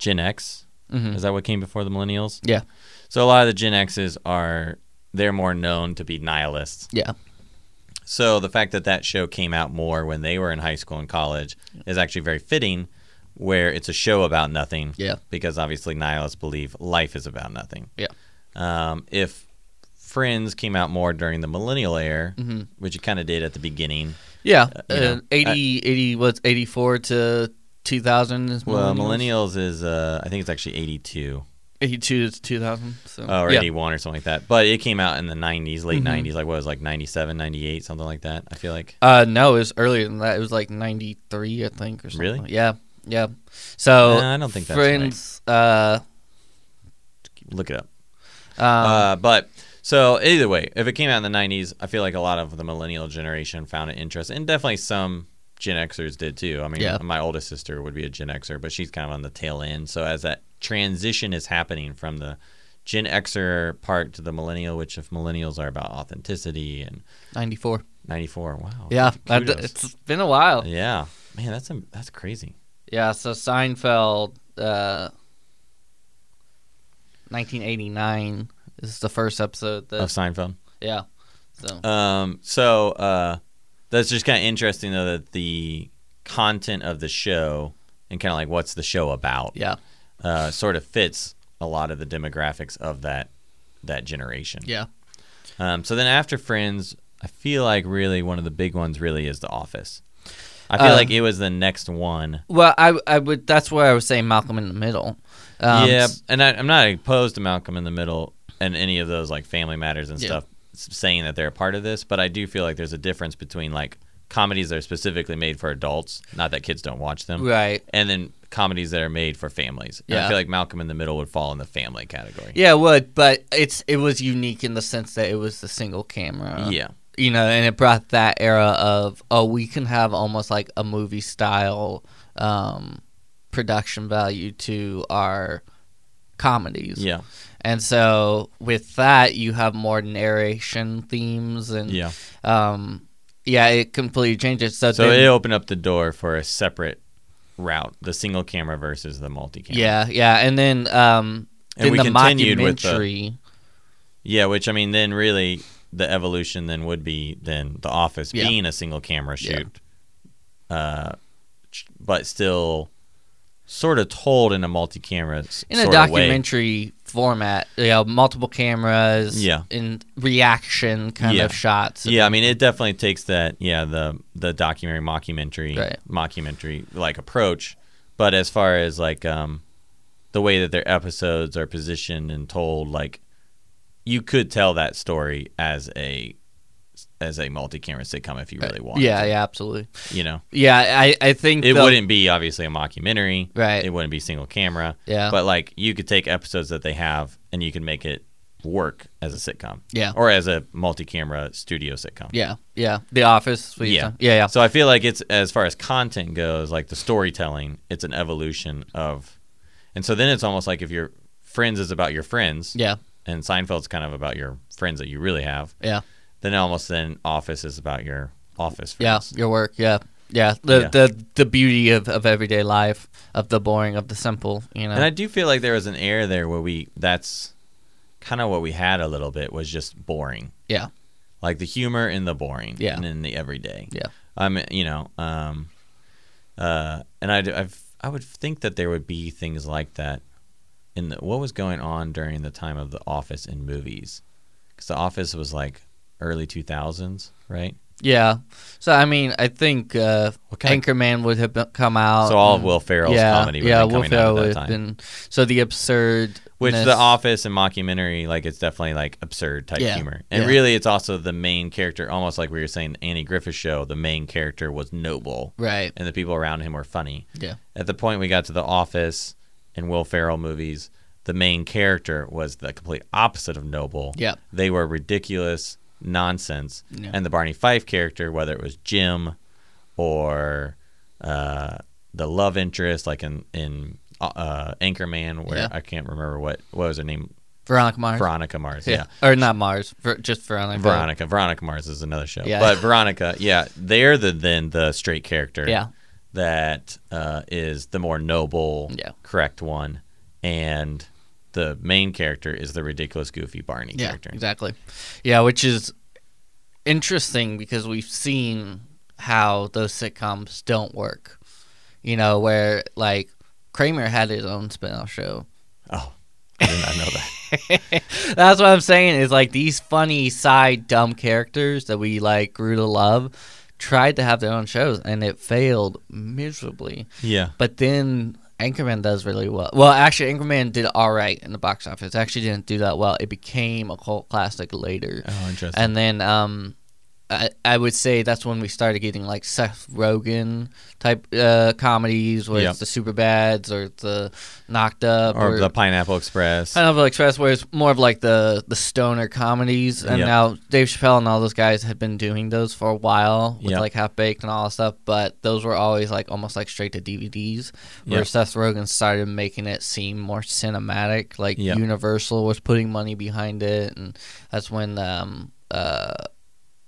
Gen X Mhm. is that what came before the millennials? Yeah. So a lot of the Gen X's are they're more known to be nihilists. Yeah. So the fact that that show came out more when they were in high school and college is actually very fitting, where it's a show about nothing. Yeah. Because obviously nihilists believe life is about nothing. Yeah. Um, if Friends came out more during the millennial era, Mhm. which it kind of did at the beginning. Yeah. you Uh, know, 80, 80, what's 84 to 2000 Well, millennials? millennials is uh, I think it's actually 82 82 to 2000. So. oh, or yeah. 81 or something like that. But it came out in the 90s, late Mhm. 90s, like what was it, like 97, 98, something like that. I feel like. Uh, no, it was earlier than that. It was like '93, I think, or something. Really? Yeah, yeah. So I don't think that's friends. Uh, Look it up. um, uh, but so either way, if it came out in the '90s, I feel like a lot of the millennial generation found it interesting, and definitely some Gen Xers did too. I mean, Yeah. my oldest sister would be a Gen Xer, but she's kind of on the tail end. So as that transition is happening from the Gen Xer part to the millennial, which if millennials are about authenticity and 94. 94, wow. Yeah, that, it's been a while. yeah, man, that's a, that's crazy. Yeah, so Seinfeld, uh, 1989 is the first episode. That, of Seinfeld. yeah. So Um, so uh, that's just kind of interesting though that the content of the show and kind of like what's the show about yeah, uh, sort of fits a lot of the demographics of that that generation. yeah, Um, so then after Friends, I feel like really one of the big ones really is The Office. I feel Uh, like it was the next one. Well, I I would. That's where I was saying Malcolm in the Middle. Um, yeah, and I, I'm not opposed to Malcolm in the Middle and any of those like Family Matters and Yeah. stuff saying that they're a part of this, but I do feel like there's a difference between like comedies that are specifically made for adults, not that kids don't watch them, Right. and then comedies that are made for families. And I feel like Malcolm in the Middle would fall in the family category. Yeah, it would, but it's it was unique in the sense that it was the single camera. Yeah. You know, and it brought that era of oh, we can have almost like a movie style um, production value to our comedies. Yeah. And so with that, you have more narration themes and Yeah. um, yeah, it completely changes. So, So then- it opened up the door for a separate route, the single camera versus the multi camera. yeah, yeah, and then um, And then we the continued with the- Yeah, which I mean, then really the evolution then would be then The Office Yeah. being a single camera Yeah. shoot, uh, but still sort of told in a multi-camera in a sort of way. documentary format, you know, multiple cameras, Yeah. in reaction kind Yeah. of shots. Yeah, I mean, it definitely takes that yeah the the documentary mockumentary Right. mockumentary like approach, but as far as like um the way that their episodes are positioned and told, like you could tell that story as a as a multi-camera sitcom if you uh, really want. yeah, to. yeah, absolutely. you know. Yeah, I, I think It the- wouldn't be obviously a mockumentary. Right. It wouldn't be single camera. Yeah. But like you could take episodes that they have and you can make it work as a sitcom. Yeah. Or as a multi-camera studio sitcom. Yeah, yeah. The Office. Yeah. yeah, yeah. So I feel like it's as far as content goes, like the storytelling, it's an evolution of, and so then it's almost like if your Friends is about your friends, yeah, and Seinfeld's kind of about your friends that you really have. yeah, Then almost then Office is about your office yeah. Your work. Yeah, yeah. The Yeah. the the beauty of, of every life, of the boring, of the simple. You know. And I do feel like there was an air there where we that's kind of what we had a little bit was just boring. yeah, Like the humor in the boring Yeah. and in the everyday. yeah, I'm you know, um uh and I I've, I would think that there would be things like that in the, what was going on during the time of the office in movies. Cuz the office was like early 2000s, right? yeah. So I mean, I think uh, of- Anchorman would have been- come out. So all of Will Ferrell's yeah, comedy would yeah, have been Will coming out Ferrell at would that have time. been. So the absurd. Which the Office and mockumentary, like it's definitely like absurd type Yeah, humor, and yeah. really it's also the main character, almost like we were saying Andy Griffith show. The main character was noble, Right. and the people around him were funny. Yeah. At the point we got to the Office and Will Ferrell movies, the main character was the complete opposite of noble. Yeah. they were ridiculous nonsense, and the Barney Fife character, whether it was Jim or uh, the love interest, like in in uh, Anchorman, where Yeah. I can't remember what what was her name. Veronica Mars. Veronica Mars. yeah. Yeah. Or not Mars. Ver- just Veronica. Veronica. Veronica Mars is another show. Yeah. But Veronica, yeah, they're the then the straight character. Yeah. That uh, is the more noble, Yeah. correct one, and the main character is the ridiculous, goofy Barney Yeah. character. Exactly. Yeah, which is interesting because we've seen how those sitcoms don't work. You know, where like Kramer had his own spin-off show. Oh, I did not know that. That's what I'm saying is like these funny side dumb characters that we like grew to love tried to have their own shows and it failed miserably. yeah. But then Anchorman does really well. Well, actually Anchorman did all right in the box office. It actually didn't do that well. It became a cult classic later. Oh, interesting. And then um I, I would say that's when we started getting like Seth Rogen type uh, comedies, where Yep. it's the super bads or the knocked up or the Pineapple Express. Pineapple Express, where it's more of like the the stoner comedies, and Yep. now Dave Chappelle and all those guys had been doing those for a while with Yep. like Half Baked and all that stuff, but those were always like almost like straight to DVDs. Where. Seth Rogen started making it seem more cinematic, like. Universal was putting money behind it, and that's when um uh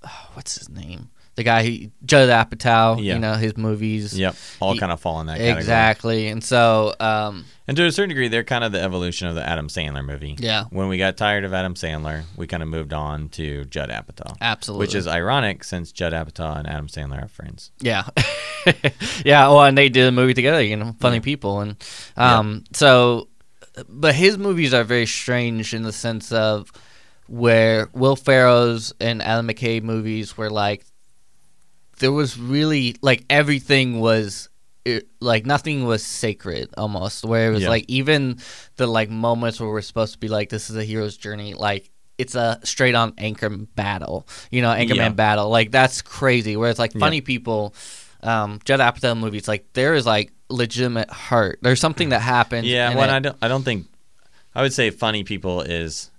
what's his name the guy who Judd Apatow, Yeah. you know his movies. Yep, all He- kind of fall in that category. Exactly, and so um, And to a certain degree, they're kind of the evolution of the Adam Sandler movie. Yeah. When we got tired of Adam Sandler, we kind of moved on to Judd Apatow. absolutely, Which is ironic since Judd Apatow and Adam Sandler are friends. Yeah, yeah. Well, and they did a movie together. You know, funny Yeah. people, and um, so, but his movies are very strange in the sense of where Will Ferrell's and Adam McKay movies were like there was really like everything was. It, like nothing was sacred almost where it was Yeah. like even the like moments where we're supposed to be like this is a hero's journey like it's a straight on anchor battle you know anchorman Yeah. battle like that's crazy where it's like Yeah. funny people um judd apatow movies like there is like legitimate heart there's something that happens Yeah, well, it. I don't. I don't think. I would say funny people is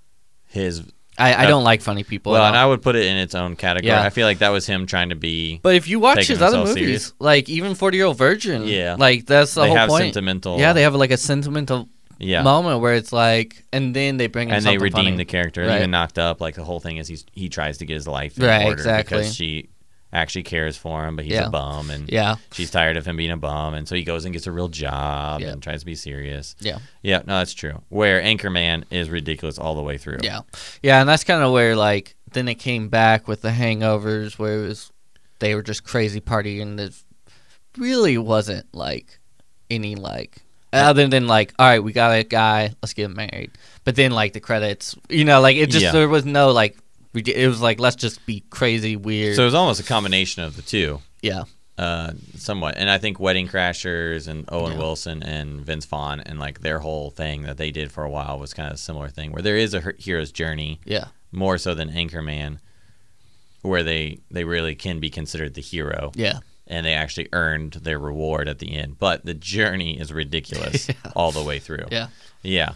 his. I, I uh, don't like funny people Well, and. I would put it in its own category. Yeah. I feel like that was him trying to be. but if you watch his other movies serious. like even 40 year old virgin Yeah. like that's the they whole have point sentimental. yeah they have like a sentimental yeah. moment where it's like and then they bring in and they redeem funny. the character. Right. Even knocked up, like the whole thing is he's he tries to get his life in Right, order exactly. because she actually cares for him, but he's Yeah. a bum and yeah she's tired of him being a bum, and so he goes and gets a real job Yeah. and tries to be serious. yeah Yeah, no, that's true. Where Anchorman is ridiculous all the way through. Yeah, yeah, and that's kind of where like then it came back with the Hangovers, where it was they were just crazy partying. and It really wasn't like any like other than like all right, we got a guy, let's get married. But then like the credits, you know, like it just Yeah. there was no like it was like let's just be crazy weird. So it was almost a combination of the two. yeah, uh, somewhat. And I think Wedding Crashers and Owen Yeah. Wilson and Vince Vaughn and like their whole thing that they did for a while was kind of a similar thing where there is a hero's journey yeah, more so than Anchorman, where they they really can be considered the hero yeah, and they actually earned their reward at the end. But the journey is ridiculous all the way through. yeah, Yeah.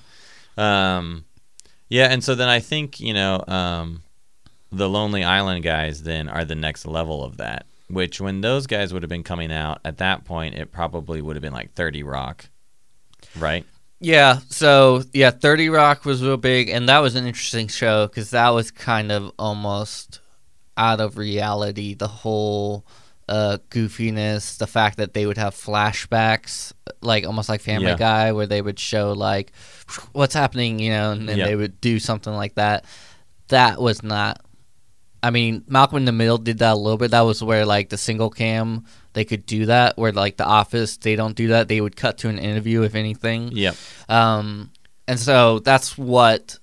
Um, yeah, and so then I think, you know, um, the Lonely Island guys then are the next level of that, which when those guys would have been coming out at that point, it probably would have been like 30 Rock, right? Yeah, so yeah, 30 Rock was real big, and that was an interesting show because that was kind of almost out of reality. The whole uh, goofiness, the fact that they would have flashbacks, like almost like Family Yeah. Guy, where they would show like what's happening, you know, and then Yeah. they would do something like that. That was not. I mean, Malcolm in the Middle did that a little bit. That was where like the single cam they could do that. Where like The Office they don't do that. They would cut to an interview if anything. Yeah. Um, and so that's what.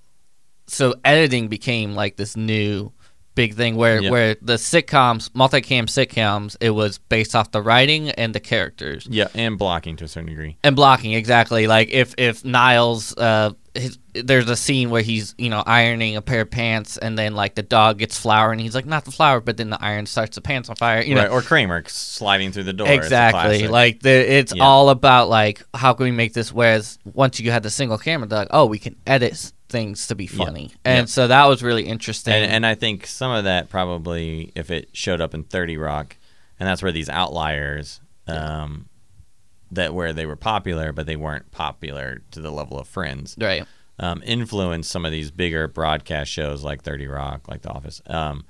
So editing became like this new big thing where Yeah. where the sitcoms, multicam sitcoms, it was based off the writing and the characters Yeah, and blocking to a certain degree. and blocking exactly. Like if if Niles, uh, his, there's a scene where he's you know ironing a pair of pants and then like the dog gets flour and he's like not the flour, but then the iron starts the pants on fire. You know, right, or Kramer sliding through the door. Exactly. Like the, it's Yeah. all about like how can we make this. Whereas once you had the single camera, they're like, oh, we can edit things to be Yeah. funny, and Yeah. so that was really interesting. And, and I think some of that probably, if it showed up in 30 Rock, and that's where these outliers, um, that where they were popular, but they weren't popular to the level of Friends, right. Um, influenced some of these bigger broadcast shows like 30 Rock, like The Office. Um,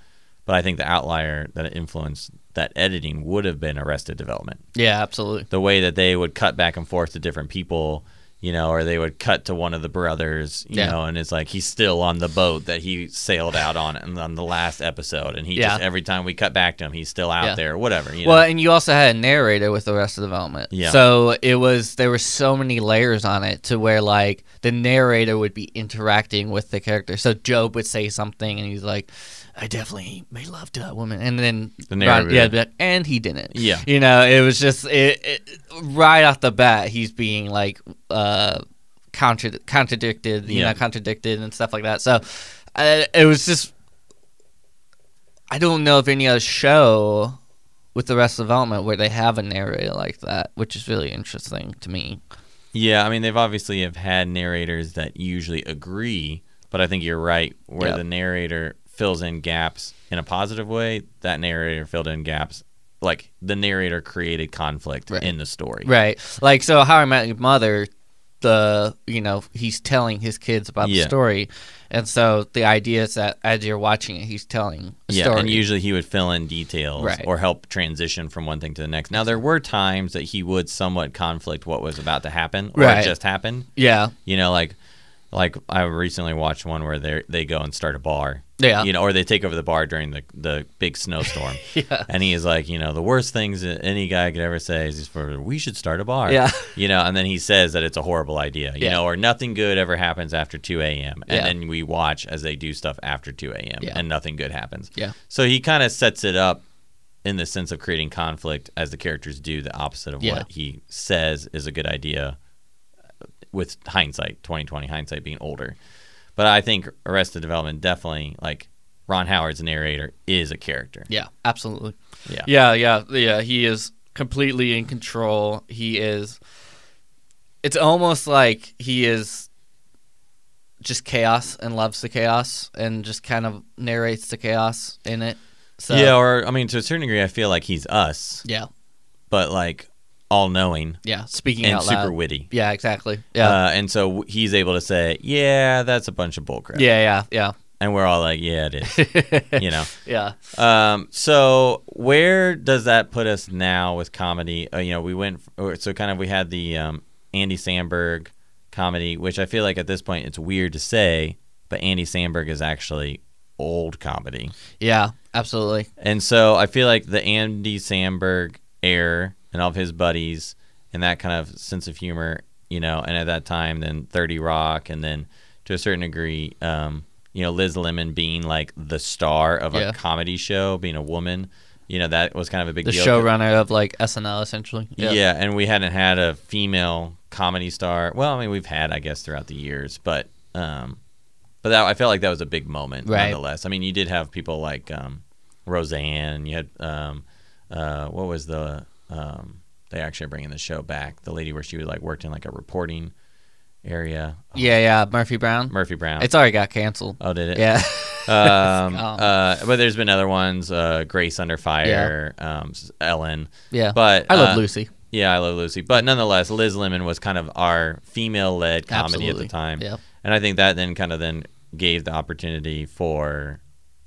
but I think the outlier that influenced that editing would have been Arrested Development. Yeah, absolutely. The way that they would cut back and forth to different people. You know, or they would cut to one of the brothers, you Yeah. know, and it's like he's still on the boat that he sailed out on on the last episode, and he just every time we cut back to him, he's still out Yeah. there, whatever. You Well, know? and you also had a narrator with Arrested Development. Yeah. So it was there were so many layers on it to where like the narrator would be interacting with the character. So Gob would say something and he's like, "I definitely made love to that woman," and then The narrator yeah, but- and he didn't. Yeah. You know, it was just it, it, right off the bat he's being like uh contra- contradicted, you Yeah. know, contradicted and stuff like that. So uh, it was just. I don't know of any other show with Arrested Development where they have a narrator like that, which is really interesting to me. Yeah, I mean they've obviously have had narrators that usually agree, but I think you're right where Yep. the narrator fills in gaps in a positive way. That narrator filled in gaps, like the narrator created conflict Right. in the story. Right. Like so how I met your mother the you know, he's telling his kids about Yeah. the story. And so the idea is that as you're watching it, he's telling a Yeah, story. and usually he would fill in details Right. or help transition from one thing to the next. Now there were times that he would somewhat conflict what was about to happen or Right. just happened. yeah. You know, like like I recently watched one where they they go and start a bar. Yeah. You know, or they take over the bar during the the big snowstorm. Yeah. And he is like, you know, the worst things that any guy could ever say is, for we should start a bar. Yeah. You know, and then he says that it's a horrible idea, you Yeah. know, or nothing good ever happens after 2 a.m. And Yeah. then we watch as they do stuff after 2 a.m. Yeah. and nothing good happens. Yeah. So he kind of sets it up in the sense of creating conflict as the characters do the opposite of Yeah. what he says is a good idea with hindsight, 2020 hindsight being older. But I think Arrested Development definitely like Ron Howard's narrator is a character. Yeah, absolutely. Yeah. Yeah, yeah, yeah. He is completely in control. He is. It's almost like he is just chaos and loves the chaos and just kind of narrates the chaos in it. So yeah, or I mean, to a certain degree, I feel like he's us, yeah, but like all knowing yeah. Speaking and out super witty. Yeah, exactly. Yeah, Uh, and so he's able to say, "Yeah, that's a bunch of bullcrap." yeah, yeah, yeah. and we're all like, "Yeah, it is." you know. yeah. Um, so where does that put us now with comedy? Uh, you know, we went so kind of we had the um, Andy Samberg comedy, which I feel like at this point it's weird to say, but Andy Samberg is actually old comedy, Yeah, absolutely. and so I feel like the Andy Samberg air and all of his buddies and that kind of sense of humor, you know, and at that time then Thirty Rock, and then to a certain degree, um, you know, Liz Lemon being like the star of Yeah. a comedy show, being a woman, you know, that was kind of a big The deal. showrunner of like SNL, essentially. Yeah. and we hadn't had a female comedy star. Well, I mean, we've had, I guess, throughout the years, but um, but that I felt like that was a big moment, Right. nonetheless. I mean, you did have people like um, Roseanne. You had um, uh, what was the um, they actually are bringing the show back? The lady where she was like worked in like a reporting area. yeah, yeah. Murphy Brown. Murphy Brown. It's already got canceled. oh, did it? Yeah. Um, uh, but there's been other ones. Uh, Grace Under Fire. Um, Ellen. yeah. But I love uh, Lucy. Yeah, I love Lucy. But nonetheless, Liz Lemon was kind of our female-led comedy Absolutely. at the time, Yeah. and I think that then kind of then gave the opportunity for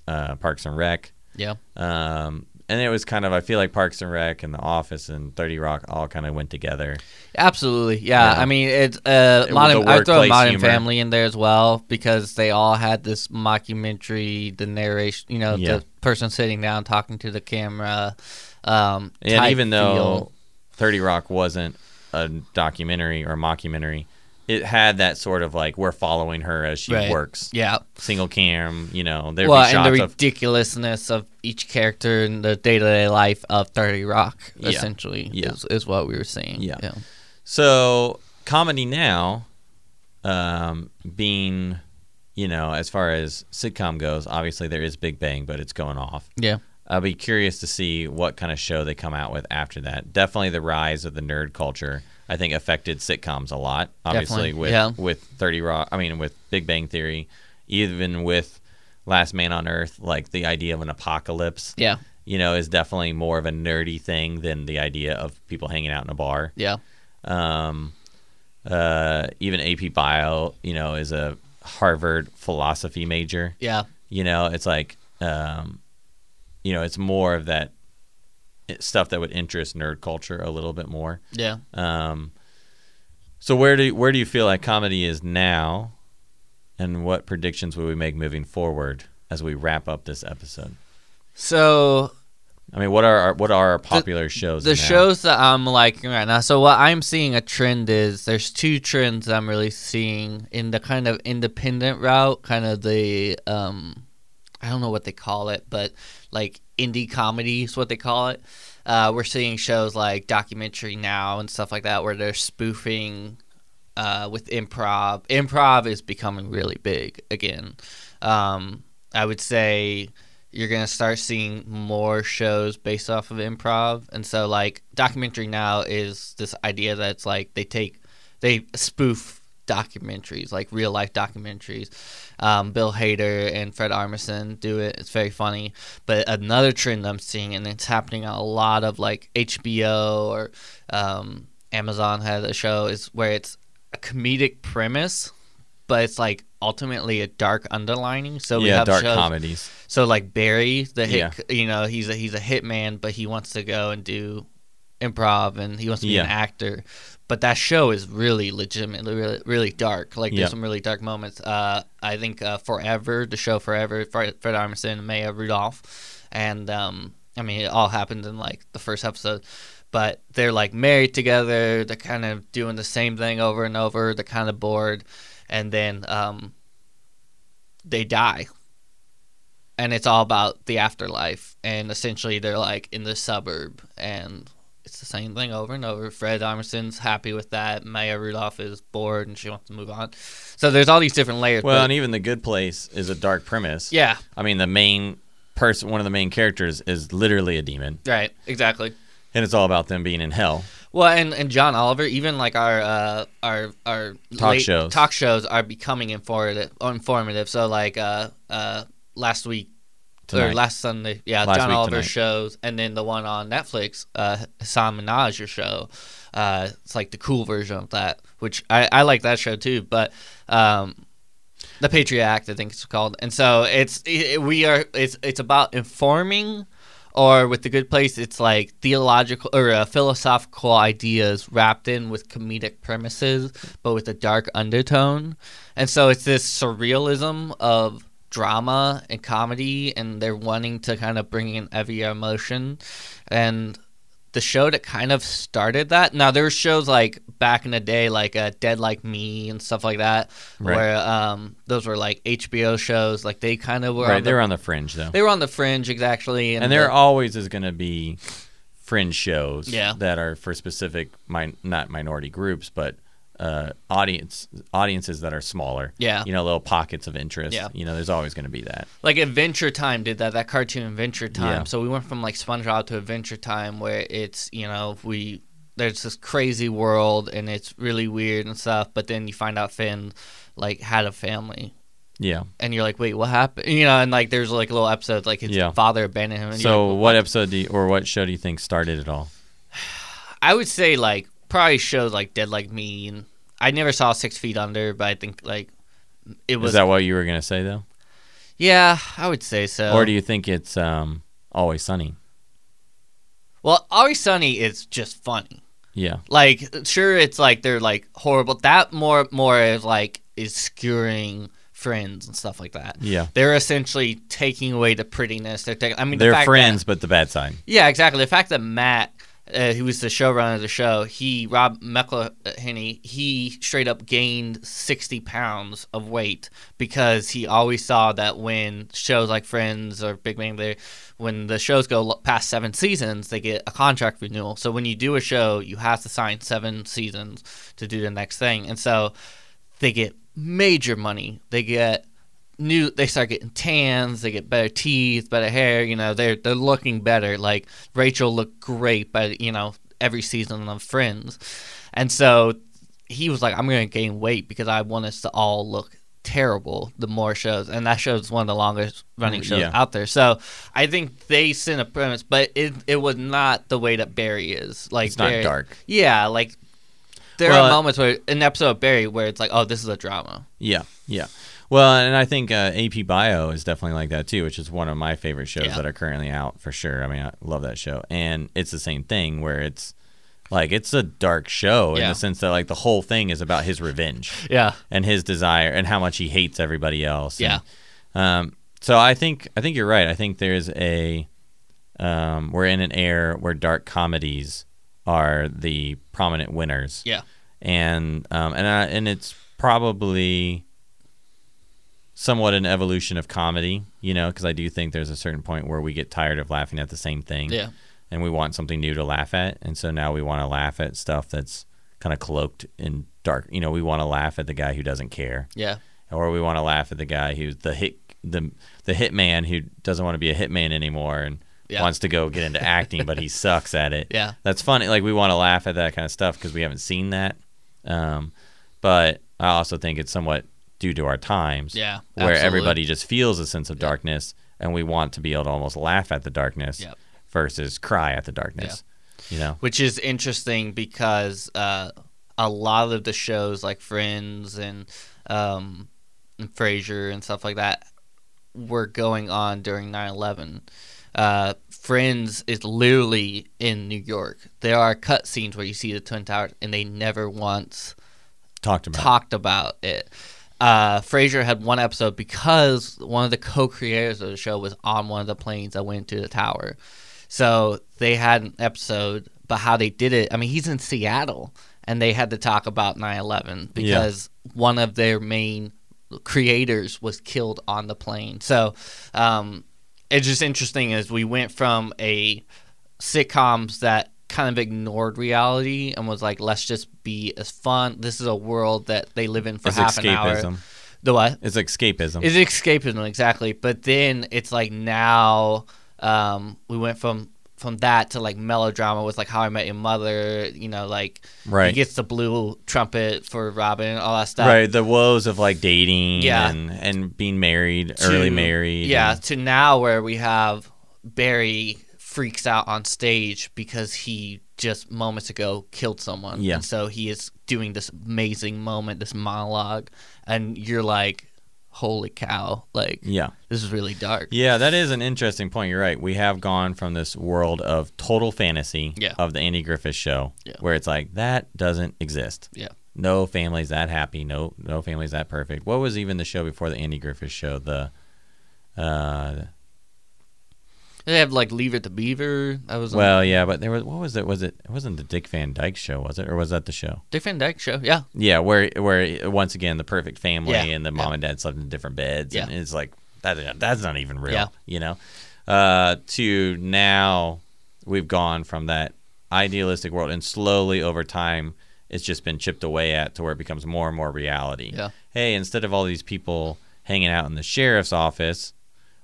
uh, Parks and Rec. Yeah. Um, and it was kind of I feel like Parks and Rec and The Office and Thirty Rock all kind of went together. Absolutely, yeah. Yeah. I mean, it's uh, It- modern. I throw Modern humor. Family in there as well because they all had this mockumentary, the narration. You know, Yeah. the person sitting down talking to the camera. Um, And even though feel. Thirty Rock wasn't a documentary or mockumentary, it had that sort of like we're following her as she Right. works, yeah, single cam. You know, there'd well, and the of ridiculousness of each character in the day to day life of Thirty Rock, Yeah. essentially, Yeah. is, is what we were seeing. Yeah. yeah, So comedy now, um, being, you know, as far as sitcom goes, obviously there is Big Bang, but it's going off. yeah. I'll be curious to see what kind of show they come out with after that. Definitely the rise of the nerd culture, I think, affected sitcoms a lot. Obviously, Definitely, with yeah. with Thirty Rock, I mean, with Big Bang Theory, even with Last Man on Earth, like the idea of an apocalypse, yeah, you know, is definitely more of a nerdy thing than the idea of people hanging out in a bar. yeah, Um, uh, even AP Bio, you know, is a Harvard philosophy major. yeah, You know, it's like, um, you know, it's more of that stuff that would interest nerd culture a little bit more. yeah. Um, so where do where do you feel like comedy is now, and what predictions would we make moving forward as we wrap up this episode? So I mean, what are our, what are our popular shows? the now? shows that I'm liking right now. So what I'm seeing a trend is there's two trends I'm really seeing in the kind of independent route, kind of the um I don't know what they call it, but like indie comedy is what they call it. Uh, we're seeing shows like documentary now and stuff like that where they're spoofing uh, with improv. Improv is becoming really big again. Um, I would say you're gonna start seeing more shows based off of improv, and so like documentary now is this idea that's like they take they spoof documentaries, like real life documentaries. Um, Bill Hader and Fred Armisen do it. It's very funny. But another trend I'm seeing, and it's happening on a lot of like HBO or um, Amazon has a show, is where it's a comedic premise, but it's like ultimately a dark underlining. So we yeah, have dark shows, comedies. so like Barry, the hit, Yeah. you know, he's a he's a hitman, but he wants to go and do improv, and he wants to be an actor. But that show is really legitimately really, really dark. Like Yeah. there's some really dark moments. Uh, I think uh, Forever, the show Forever, Fred, Fred Armisen, and Maya Rudolph, and um, I mean it all happened in like the first episode. But they're like married together. They're kind of doing the same thing over and over. They're kind of bored, and then um, they die and it's all about the afterlife and essentially they're like in the suburb and it's the same thing over and over. Fred armisen's happy with that. Maya rudolph is bored and she wants to move on. So there's all these different layers Well, but- and even the Good Place is a dark premise. yeah. I mean, the main person, one of the main characters, is literally a demon, right. Exactly. And it's all about them being in hell. well and, and john oliver even like our uh our our Talk shows. talk shows are becoming informative informative. So like uh uh last week or last Sunday, yeah, Last John Oliver tonight. shows, and then the one on Netflix, uh, Hasan Minhaj show. Uh, it's like the cool version of that, which I, I like that show too. But um, the Patriot Act, I think it's called, and so it's it, we are it's it's about informing, or with the Good Place, it's like theological or uh, philosophical ideas wrapped in with comedic premises, but with a dark undertone, and so it's this surrealism of drama and comedy and they're wanting to kind of bring in every emotion and the show that kind of started that now there's shows like back in the day like uh, dead like me and stuff like that Right. where um those were like hbo shows like they kind of were right, on the, they're on the fringe though, they were on the fringe exactly and, and there the- always is going to be fringe shows Yeah. that are for specific, min- not minority groups, but uh, audience audiences that are smaller. Yeah. you know, little pockets of interest. Yeah. you know, there's always going to be that. like Adventure Time did that that cartoon Adventure Time. Yeah. So we went from like SpongeBob to Adventure Time where it's you know we there's this crazy world and it's really weird and stuff, but then you find out Finn like had a family. Yeah. And you're like, wait, what happened? You know, and like there's like a little episode like his Yeah. father abandoned him. So, like, what episode do you, or what show do you think started it all? I would say like probably shows like Dead Like Me, and I never saw Six Feet Under, but I think like it was. Is that what you were going to say though, yeah, I would say so. or do you think it's um, Always Sunny? well, Always Sunny is just funny. Yeah. Like, sure, it's like they're like horrible. That more more is like is skewering friends and stuff like that. Yeah. They're essentially taking away the prettiness. They're taking. I mean, They're fact that- friends, but the bad side. Yeah, exactly. The fact that Matt, uh, who was the showrunner of the show, he Rob McElhenney, he straight up gained sixty pounds of weight because he always saw that when shows like Friends or Big Bang Theory, when the shows go past seven seasons, they get a contract renewal. So when you do a show, you have to sign seven seasons to do the next thing, and so they get major money. They get new they start getting tans, they get better teeth, better hair, you know, they're they're looking better. Like Rachel looked great but you know, every season of Friends. And so he was like, I'm gonna gain weight because I want us to all look terrible the more shows and that show's one of the longest running shows Yeah. out there so i think they sent a premise but it it was not the way that barry is like It's not dark. yeah like there Well, are moments where in an episode of barry where it's like oh this is a drama Yeah, yeah. Well, and I think uh, AP Bio is definitely like that too, which is one of my favorite shows Yeah. that are currently out for sure. I mean, I love that show, and it's the same thing where it's like it's a dark show in the sense that like the whole thing is about his revenge yeah and his desire and how much he hates everybody else. Yeah. And, um. So I think I think you're right. I think there's a um, we're in an era where dark comedies are the prominent winners yeah and um, and I, and it's probably somewhat an evolution of comedy, you know, because I do think there's a certain point where we get tired of laughing at the same thing, yeah and we want something new to laugh at, and so now we want to laugh at stuff that's kind of cloaked in dark. You know, we want to laugh at the guy who doesn't care, yeah or we want to laugh at the guy who's the hit the the hitman who doesn't want to be a hitman anymore and Yeah. wants to go get into acting, but he sucks at it. Yeah. That's funny. Like we want to laugh at that kind of stuff because we haven't seen that. Um, but I also think it's somewhat due to our times. Yeah, Where absolutely. everybody just feels a sense of darkness, and we want to be able to almost laugh at the darkness Yep. versus cry at the darkness. You know. which is interesting because uh, a lot of the shows like Friends and um, and Frasier and stuff like that were going on during 9/11. Uh, Friends is literally in New York. There are cut scenes where you see the Twin Towers, and they never once Talked about. talked about it. Uh, Frasier had one episode because one of the co-creators of the show was on one of the planes that went to the tower. So they had an episode, but how they did it, I mean, he's in Seattle, and they had to talk about 9/11 because one of their main creators was killed on the plane. So um, it's just interesting as we went from a sitcoms that kind of ignored reality and was like, let's just be as fun. This is a world that they live in for It's half an hour. escapism. The what? It's escapism. It's escapism exactly. But then it's like now um, we went from from that to like melodrama with like How I Met Your Mother. You know, like Right. he gets the blue trumpet for Robin, all that stuff. right. The woes of like dating Yeah. and and being married, to- early married. Yeah, and- to now where we have Barry freaks out on stage because he just moments ago killed someone. Yeah. And so he is doing this amazing moment, this monologue, and you're like, holy cow, like, yeah. this is really dark. Yeah, that is an interesting point. You're right. We have gone from this world of total fantasy Yeah. of the Andy Griffith show, Yeah. where it's like that doesn't exist. Yeah. No family's that happy. No, no family's that perfect. What was even the show before the Andy Griffith show? The, uh, They have like Leave It to Beaver. That was well, yeah, but there was what was it? Was it? It wasn't the Dick Van Dyke show, was it, or was that the show? Dick Van Dyke show. Yeah. Yeah, where where once again the perfect family Yeah, and the yeah. mom and dad slept in different beds, and Yeah. it's like that. That's not even real, Yeah. you know. Uh, to now, we've gone from that idealistic world, and slowly over time, it's just been chipped away at to where it becomes more and more reality. Yeah. Hey, instead of all these people hanging out in the sheriff's office,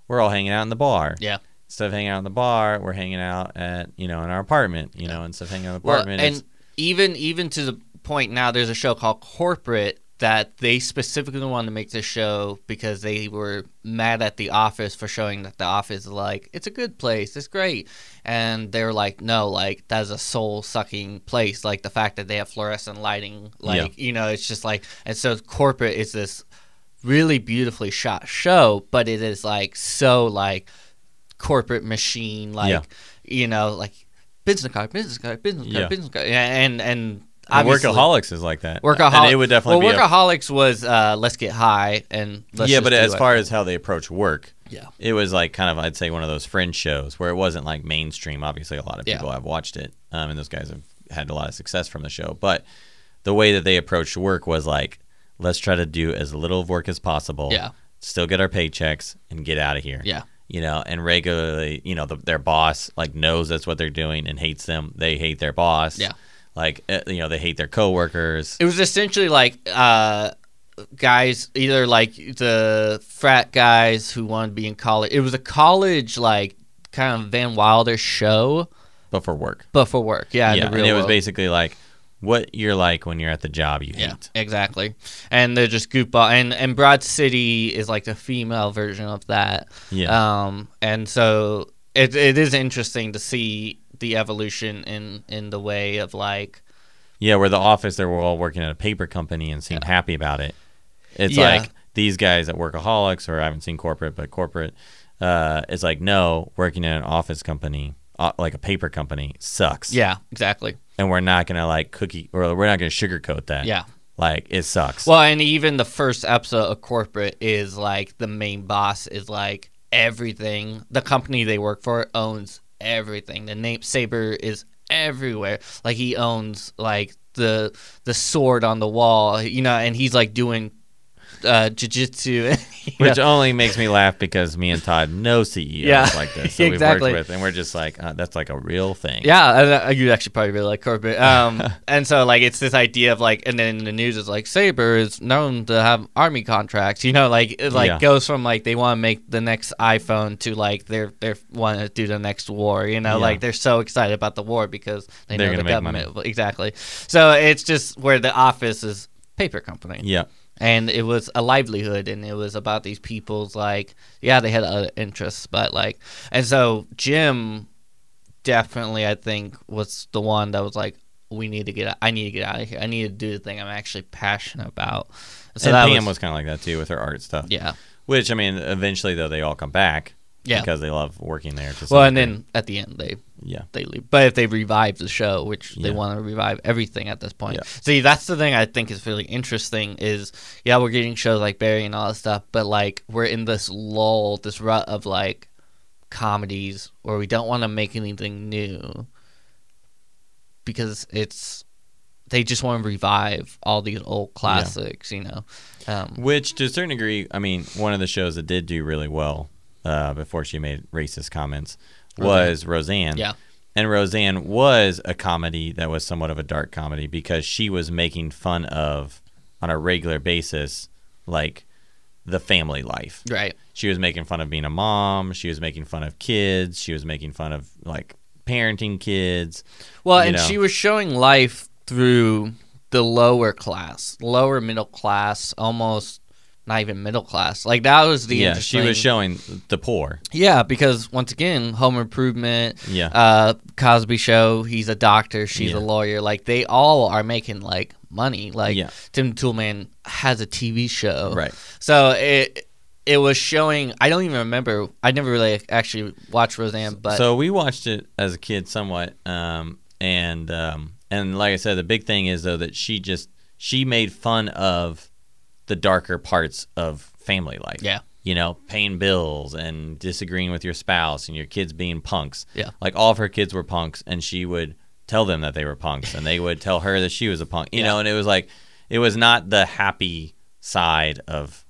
we're all hanging out in the bar. Yeah. Instead of hanging out in the bar, we're hanging out at you know in our apartment. You know, instead of hanging out in the Well, apartment, and even even to the point now, there's a show called Corporate that they specifically wanted to make this show because they were mad at The Office for showing that The Office is like it's a good place, it's great, and they were like, no, like that's a soul sucking place. Like the fact that they have fluorescent lighting, like you know, it's just like, and so Corporate is this really beautifully shot show, but it is like so like corporate machine, like Yeah. you know, like business card, business card, business card, Yeah. business card, and and and obviously- workaholics is like that. Workaholics. And it would definitely well, be a- workaholics was uh, let's get high and let's yeah, but as it. far as how they approach work, Yeah. it was like kind of I'd say one of those fringe shows where it wasn't like mainstream. Obviously, a lot of Yeah. people have watched it, um, and those guys have had a lot of success from the show. But the way that they approached work was like, let's try to do as little of work as possible. Yeah. Still get our paychecks and get out of here. Yeah. You know, and regularly, you know, the, their boss like knows that's what they're doing and hates them. They hate their boss. Yeah. Like, uh, you know, they hate their coworkers. it was essentially like uh, guys either like the frat guys who wanted to be in college. It was a college like kind of Van Wilder show, but for work. but for work. Yeah, yeah, and it was world. basically like what you're like when you're at the job you Yeah, hate. exactly. And they're just goofball. And and Broad City is like the female version of that. Yeah. Um, and so it it is interesting to see the evolution in in the way of like Yeah, where the office they were all working at a paper company and seemed happy about it. It's Yeah. like these guys at Workaholics, or I haven't seen corporate, but corporate, uh, it's like no, working at an office company, uh, like a paper company, sucks. yeah, exactly. And we're not gonna like cookie, or we're not gonna sugarcoat that. Yeah. like it sucks. Well, and even the first episode of corporate is like the main boss is like everything. The company they work for owns everything. The name Saber is everywhere. Like he owns like the the sword on the wall, you know, and he's like doing uh, jujitsu. Which know. only makes me laugh because me and Todd know CEOs Yeah, like this. that exactly. We've worked with, and we're just like, uh, that's like a real thing. Yeah, uh, you actually probably really like corporate. Um, and so like it's this idea of like, and then the news is like Saber is known to have army contracts. You know, like it like Yeah. goes from like they want to make the next iPhone to like they're they're want to do the next war. You know, Yeah. like they're so excited about the war because they They're know the make money. exactly. So it's just where the office is paper company Yeah. And it was a livelihood and it was about these people's like yeah they had other interests but like and so jim definitely i think was the one that was like we need to get i need to get out of here i need to do the thing i'm actually passionate about so and that Pam was, was, kind of like that too with her art stuff. yeah Which I mean, eventually though they all come back. Yeah. Because they love working there. To some well and degree. then at the end they yeah. they leave. But if they revive the show, which they Yeah. want to revive everything at this point. Yeah. See, that's the thing I think is really interesting is yeah, we're getting shows like Barry and all that stuff, but like we're in this lull, this rut of like comedies where we don't want to make anything new because it's they just want to revive all these old classics, you know. Um, Which, to a certain degree, I mean, one of the shows that did do really well uh, before she made racist comments was Roseanne. Yeah. And Roseanne was a comedy that was somewhat of a dark comedy because she was making fun of, on a regular basis, like the family life. right. She was making fun of being a mom. She was making fun of kids. She was making fun of, like, parenting kids. Well, and know. she was showing life through the lower class, lower middle class, almost not even middle class. Like that was the yeah, she was showing the poor. Yeah, because once again, Home Improvement, Yeah. uh, Cosby Show. He's a doctor. She's Yeah. a lawyer. Like they all are making like money. Like Yeah. Tim Toolman has a TV show. Right. So it it was showing. I don't even remember. I never really actually watched Roseanne, but so we watched it as a kid somewhat um, and um, and like i said the big thing is though that she just she made fun of the darker parts of family life Yeah. you know paying bills and disagreeing with your spouse and your kids being punks Yeah. like all of her kids were punks and she would tell them that they were punks and they would tell her that she was a punk you Yeah. know and it was like it was not the happy side of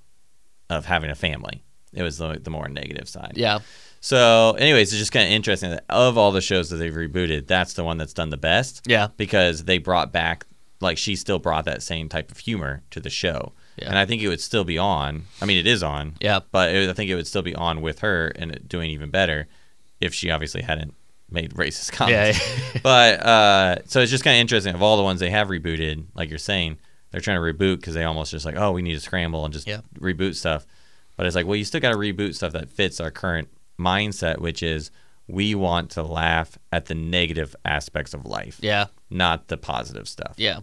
of having a family it was the, the more negative side yeah, so, anyways, it's just kind of interesting that of all the shows that they've rebooted, that's the one that's done the best yeah, because they brought back, like, she still brought that same type of humor to the show. Yeah. And I think it would still be on. I mean, it is on, yeah. but it, I think it would still be on with her and it doing even better if she obviously hadn't made racist comments. Yeah. but uh, so it's just kind of interesting. Of all the ones they have rebooted, like you're saying, they're trying to reboot because they almost just like, oh, we need to scramble and just Yeah. reboot stuff. But it's like, well, you still got to reboot stuff that fits our current mindset, which is we want to laugh at the negative aspects of life, yeah, not the positive stuff. yeah.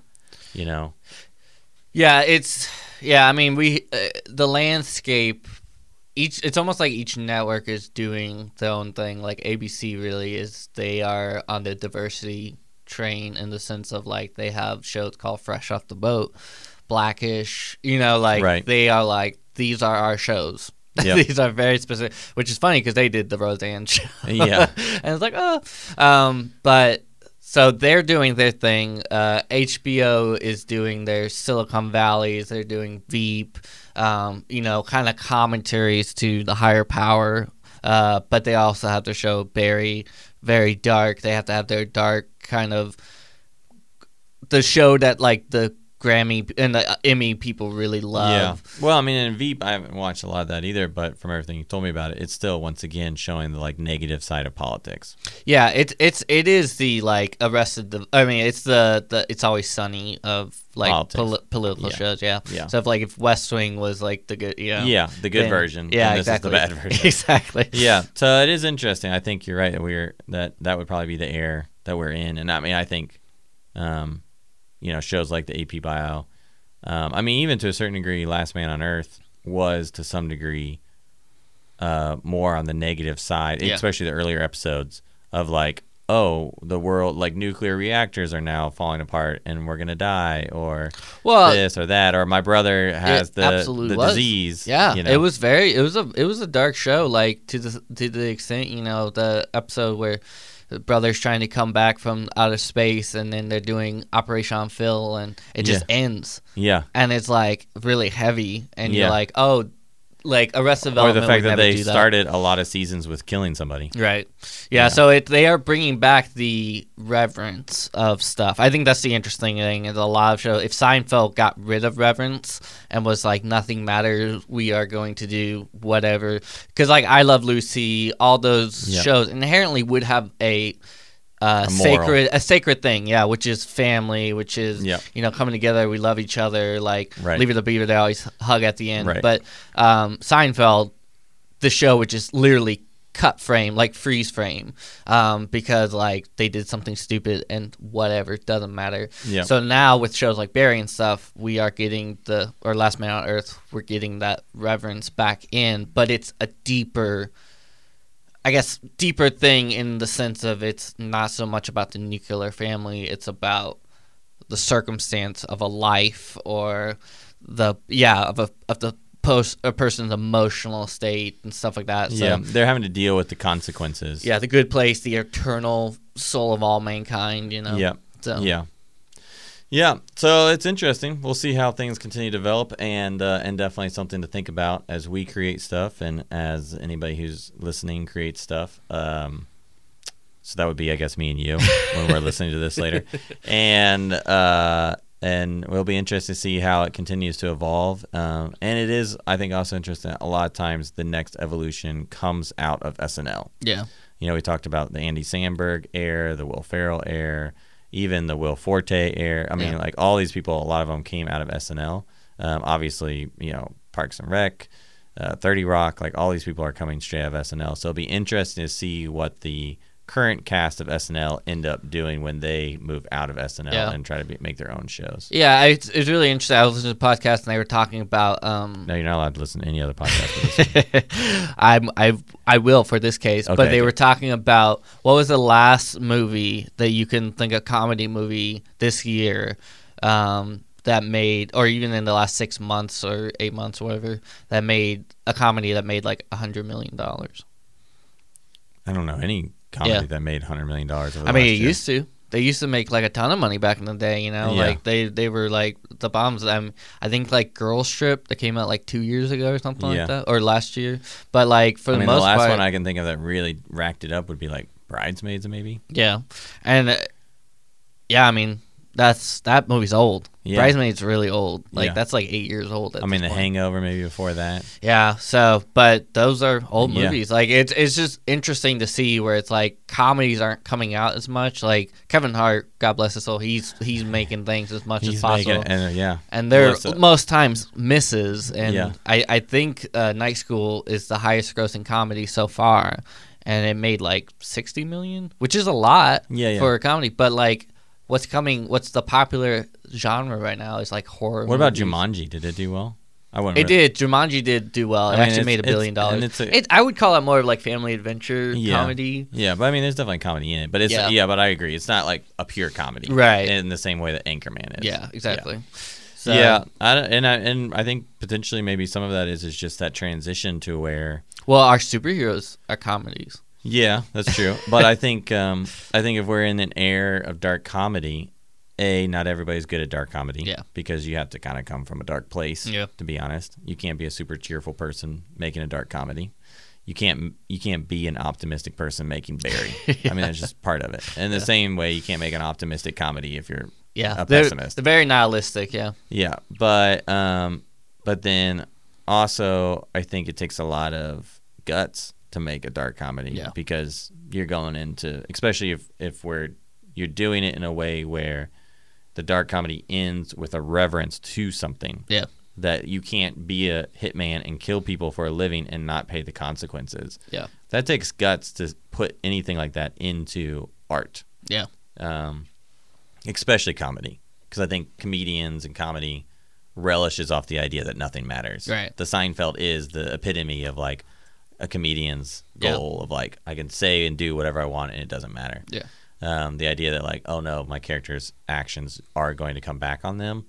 You know? Yeah, it's yeah. I mean, we uh, the landscape. Each it's almost like each network is doing their own thing. Like ABC really is. They are on the diversity train in the sense of like they have shows called Fresh Off the Boat, Blackish. You know, like Right. they are like these are our shows. Yep. these are very specific, which is funny because they did the Roseanne show. Yeah. and it's like oh, um, but so they're doing their thing. Uh, HBO is doing their Silicon Valleys. They're doing Veep. Um, you know, kind of commentaries to the higher power. Uh, but they also have their show Barry, very dark. They have to have their dark kind of the show that like the Grammy and the Emmy people really love. Yeah. Well, I mean, in Veep, I haven't watched a lot of that either, but from everything you told me about it, it's still once again showing the like negative side of politics. Yeah, it's it's it is the like arrested. The, I mean, it's the the it's always sunny of like poli- political Yeah. shows. Yeah. Yeah. So if like if West Wing was like the good, you know, Yeah, the good then- version. Yeah, and this exactly. is the bad version. exactly. yeah, so it is interesting. I think you're right that we're that that would probably be the air that we're in, and I mean, I think, um, you know, shows like the AP Bio, um, I mean, even to a certain degree, Last Man on Earth was to some degree, uh, more on the negative side, Yeah. especially the earlier episodes of like, oh, the world like nuclear reactors are now falling apart and we're gonna die, or Well, this or that, or my brother has the the was. disease. Yeah, you know? it was very. It was a. It was a dark show. Like to the to the extent you know the episode where brother's trying to come back from outer space, and then they're doing Operation Phil, and it just ends, Yeah, and it's like really heavy, and Yeah. you're like, oh, like Arrested or the fact that they that. started a lot of seasons with killing somebody. Right. Yeah, Yeah. so it they are bringing back the reverence of stuff. I think that's the interesting thing. Is a lot of shows. If Seinfeld got rid of reverence and was like nothing matters, we are going to do whatever. Because like I Love Lucy, all those Yeah. shows inherently would have a. Uh, A sacred, a sacred thing, yeah, which is family, which is Yeah. you know coming together. We love each other, like Right. Leave It to Beaver. They always hug at the end. Right. But um, Seinfeld, the show which is literally cut frame, like freeze frame, um, because like they did something stupid and whatever doesn't matter. Yeah. So now with shows like Barry and stuff, we are getting the or Last Man on Earth, we're getting that reverence back in, but it's a deeper. I guess deeper thing in the sense of it's not so much about the nuclear family; it's about the circumstance of a life or the yeah of a of the post a person's emotional state and stuff like that. So yeah, they're having to deal with the consequences. yeah, the good place, the eternal soul of all mankind. You know. Yeah. So Yeah. Yeah, so it's interesting. We'll see how things continue to develop, and uh, and definitely something to think about as we create stuff, and as anybody who's listening creates stuff. Um, so that would be, I guess, me and you when we're listening to this later, and uh, and we'll be interested to see how it continues to evolve. Um, and it is, I think, also interesting. A lot of times, the next evolution comes out of SNL. Yeah. You know, we talked about the Andy Samberg air, the Will Ferrell air, even the Will Forte air. I mean, Yeah. like all these people, a lot of them came out of SNL. Um, obviously, you know, Parks and Rec, uh, 30 Rock, like all these people are coming straight out of SNL. So it'll be interesting to see what the current cast of SNL end up doing when they move out of SNL Yeah. and try to be, make their own shows. Yeah, I, it's, it's really interesting. I was listening to a podcast and they were talking about. Um, No, you're not allowed to listen to any other podcast. I'm I I will for this case, but Okay. they were talking about what was the last movie that you can think a comedy movie this year um, that made, or even in the last six months or eight months, or whatever, that made a comedy that made like a hundred million dollars. I don't know any comedy Yeah. that made $100 million I mean, it year. used to. They used to make like a ton of money back in the day, you know. Yeah. Like they they were like the bombs. Um, I think like Girls Trip that came out like two years ago or something Yeah. like that, or last year. But like for I the mean, most the last part, one I can think of that really racked it up would be like Bridesmaids, maybe. Yeah, and uh, yeah, I mean that's that movie's old. Yeah. Bridesmaids really old. Like Yeah. that's like eight years old. At I mean, The point. Hangover, maybe before that. Yeah. So, but those are old Yeah. movies. Like it's it's just interesting to see where it's like comedies aren't coming out as much. Like Kevin Hart, God bless his soul, he's he's making things as much as possible. making, and uh, yeah, and they're Melissa- most times misses. And Yeah. I, I think uh, Night School is the highest grossing comedy so far, and it made like sixty million, which is a lot Yeah, yeah. for a comedy. But like, what's coming? What's the popular genre right now? Is like horror. What about. Jumanji? Did it do well? I wouldn't. It re- did. Jumanji did do well. I It mean, actually made a billion and dollars. it's a- It, I would call it more of like family adventure Yeah. comedy. Yeah, but I mean, there's definitely comedy in it. But it's Yeah. yeah, but I agree. It's not like a pure comedy, Right. In the same way that Anchorman is. Yeah, exactly. So, yeah, I, and I and I think potentially maybe some of that is is just that transition to where. Well, our superheroes are comedies. Yeah, that's true. but I think um, I think if we're in an era of dark comedy, a not everybody's good at dark comedy. Yeah. because you have to kind of come from a dark place. Yeah. to be honest, you can't be a super cheerful person making a dark comedy. You can't you can't be an optimistic person making Barry. I mean, that's just part of it. In the same way, you can't make an optimistic comedy if you're Yeah, a pessimist. they're very nihilistic. Yeah. Yeah, but um, but then also I think it takes a lot of guts to make a dark comedy. Yeah. because you're going into especially if if we're you're doing it in a way where the dark comedy ends with a reverence to something. Yeah. That you can't be a hitman and kill people for a living and not pay the consequences. Yeah. That takes guts to put anything like that into art Yeah. um, especially comedy, because I think comedians and comedy relishes off the idea that nothing matters. Right. The Seinfeld is the epitome of like a comedian's Yeah. goal of like I can say and do whatever I want and it doesn't matter. Yeah. Um, the idea that like, oh no, my character's actions are going to come back on them.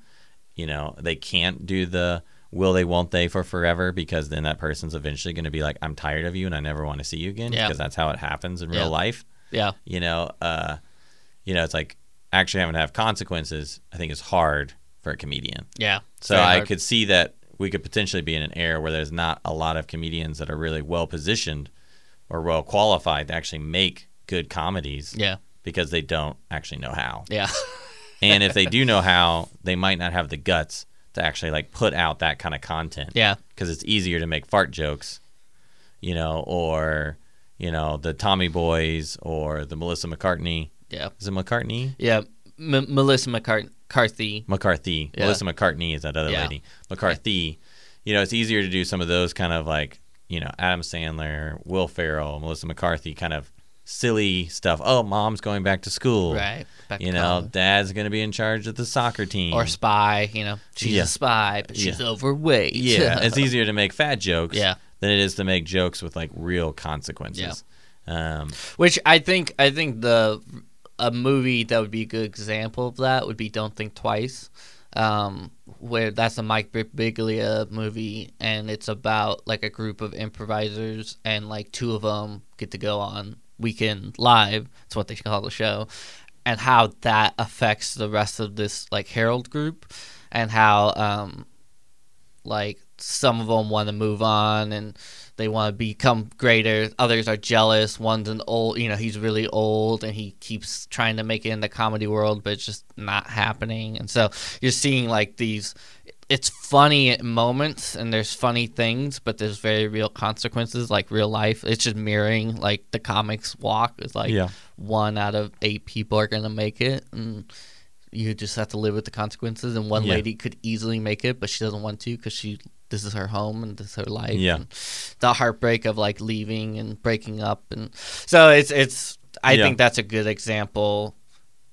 You know, they can't do the will they, won't they for forever because then that person's eventually going to be like, I'm tired of you and I never want to see you again Yeah. because that's how it happens in Yeah. real life. Yeah. You know, uh, you know, it's like actually having to have consequences. I think is hard for a comedian. Yeah. So I hard. could see that we could potentially be in an era where there's not a lot of comedians that are really well positioned or well qualified to actually make good comedies Yeah. because they don't actually know how. Yeah. And if they do know how, they might not have the guts to actually like put out that kind of content yeah. because it's easier to make fart jokes, you know, or you know the Tommy Boys or the Melissa McCartney. Yeah. Is it McCartney? Yeah. M- Melissa McCart- McCarthy. McCarthy. Yeah. Melissa McCartney is that other Yeah. lady. McCarthy. You know, it's easier to do some of those kind of like, you know, Adam Sandler, Will Ferrell, Melissa McCarthy kind of silly stuff. Oh, mom's going back to school. Right. You know, college. dad's going to be in charge of the soccer team. Or spy, you know. She's Yeah. a spy, but she's Yeah. overweight. yeah, it's easier to make fat jokes Yeah. than it is to make jokes with like real consequences. Um, Which I think I think the a movie that would be a good example of that would be Don't Think Twice, um, where that's a Mike Birbiglia movie, and it's about like a group of improvisers, and like two of them get to go on Weekend Live. That's what they call the show, and how that affects the rest of this like Harold group, and how um, like some of them want to move on and they want to become greater. Others are jealous. One's an old you know he's really old and he keeps trying to make it in the comedy world but it's just not happening. And so you're seeing like these it's funny at moments and there's funny things but there's very real consequences like real life. It's just mirroring like the comics walk. It's like Yeah. one out of eight people are going to make it and you just have to live with the consequences and one Yeah. lady could easily make it but she doesn't want to because she this is her home and this is her life Yeah. and the heartbreak of like leaving and breaking up and so it's it's i Yeah. think that's a good example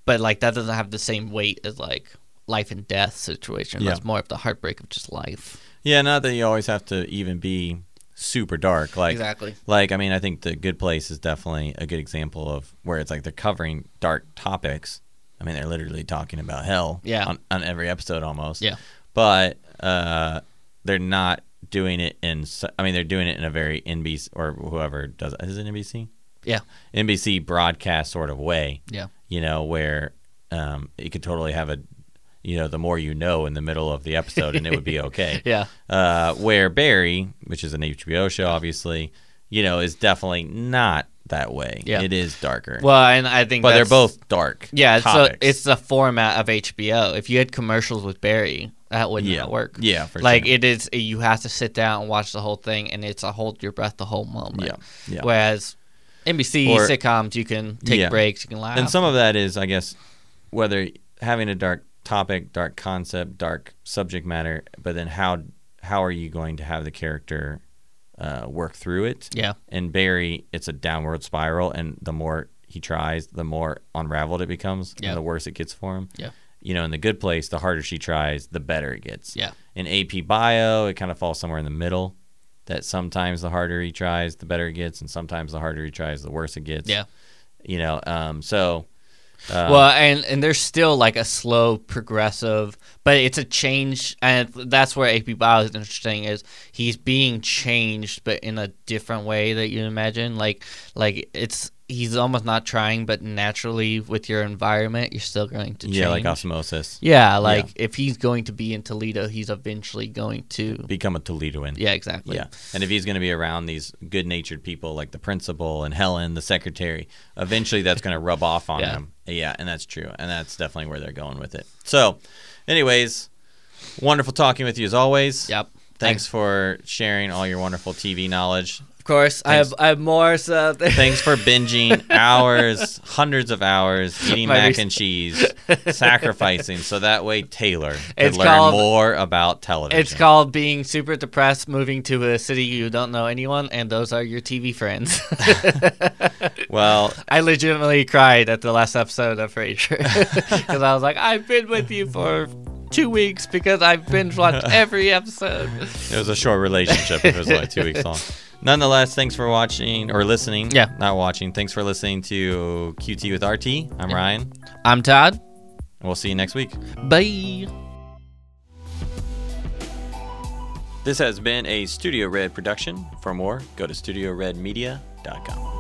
but like that doesn't have the same weight as like life and death situation Yeah. that's more of the heartbreak of just life yeah, not that you always have to even be super dark. Like, exactly like I mean, I think the Good Place is definitely a good example of where it's like they're covering dark topics. I mean, they're literally talking about hell. Yeah. On, on every episode almost. Yeah. But uh, they're not doing it in. I mean, they're doing it in a very NBC or whoever does. Is it NBC? Yeah. NBC broadcast sort of way. Yeah. You know where um, you could totally have a, you know, the more you know in the middle of the episode, and it would be okay yeah uh, where Barry, which is an HBO show, obviously, you know, is definitely not that way. Yeah. It is darker. well and i think but they're both dark. yeah so it's the format of hbo if you had commercials with barry that would yeah not work Yeah, for like sure. it is you have to sit down and watch the whole thing and it's a hold your breath the whole moment Yeah, yeah. whereas nbc Or- sitcoms you can take Yeah. breaks you can laugh and some of that is, I guess, whether having a dark topic, dark concept, dark subject matter, but then how how are you going to have the character uh, work through it? yeah And Barry, it's a downward spiral, and the more he tries, the more unraveled it becomes, Yeah. and the worse it gets for him. Yeah. You know, in the good place, the harder she tries, the better it gets. Yeah. In AP Bio, it kind of falls somewhere in the middle. That sometimes the harder he tries, the better it gets, and sometimes the harder he tries, the worse it gets. Yeah. You know, um, so. Um, well, and and there's still like a slow progressive, but it's a change, and that's where AP Bio is interesting. Is he's being changed, but in a different way that you imagine. Like like it's he's almost not trying, but naturally with your environment, you're still going to change. yeah, like osmosis. Yeah, like if he's going to be in Toledo, he's eventually going to. Become a Toledoan. Yeah, exactly. Yeah. And if he's going to be around these good natured people like the principal and Helen, the secretary, eventually that's going to rub off on Yeah. them. Yeah. And that's true. And that's definitely where they're going with it. So, anyways, wonderful talking with you as always. Yep. Thanks for sharing all your wonderful TV knowledge. Of course, I have I have more. So Thanks for binging hours, hundreds of hours, eating My mac and cheese, sacrificing so that way Taylor could It's learn called- more about television. It's called being super depressed, moving to a city you don't know anyone, and those are your TV friends. Well, I legitimately cried at the last episode of Frasier because I was like, I've been with you for two weeks because I've binge watched every episode. It was a short relationship. It was like two weeks long. Nonetheless, thanks for watching or listening. Yeah. Not watching. Thanks for listening to QT with RT. I'm Ryan. I'm Todd. We'll see you next week. Bye. This has been a Studio Red production. For more, go to studioredmedia.com.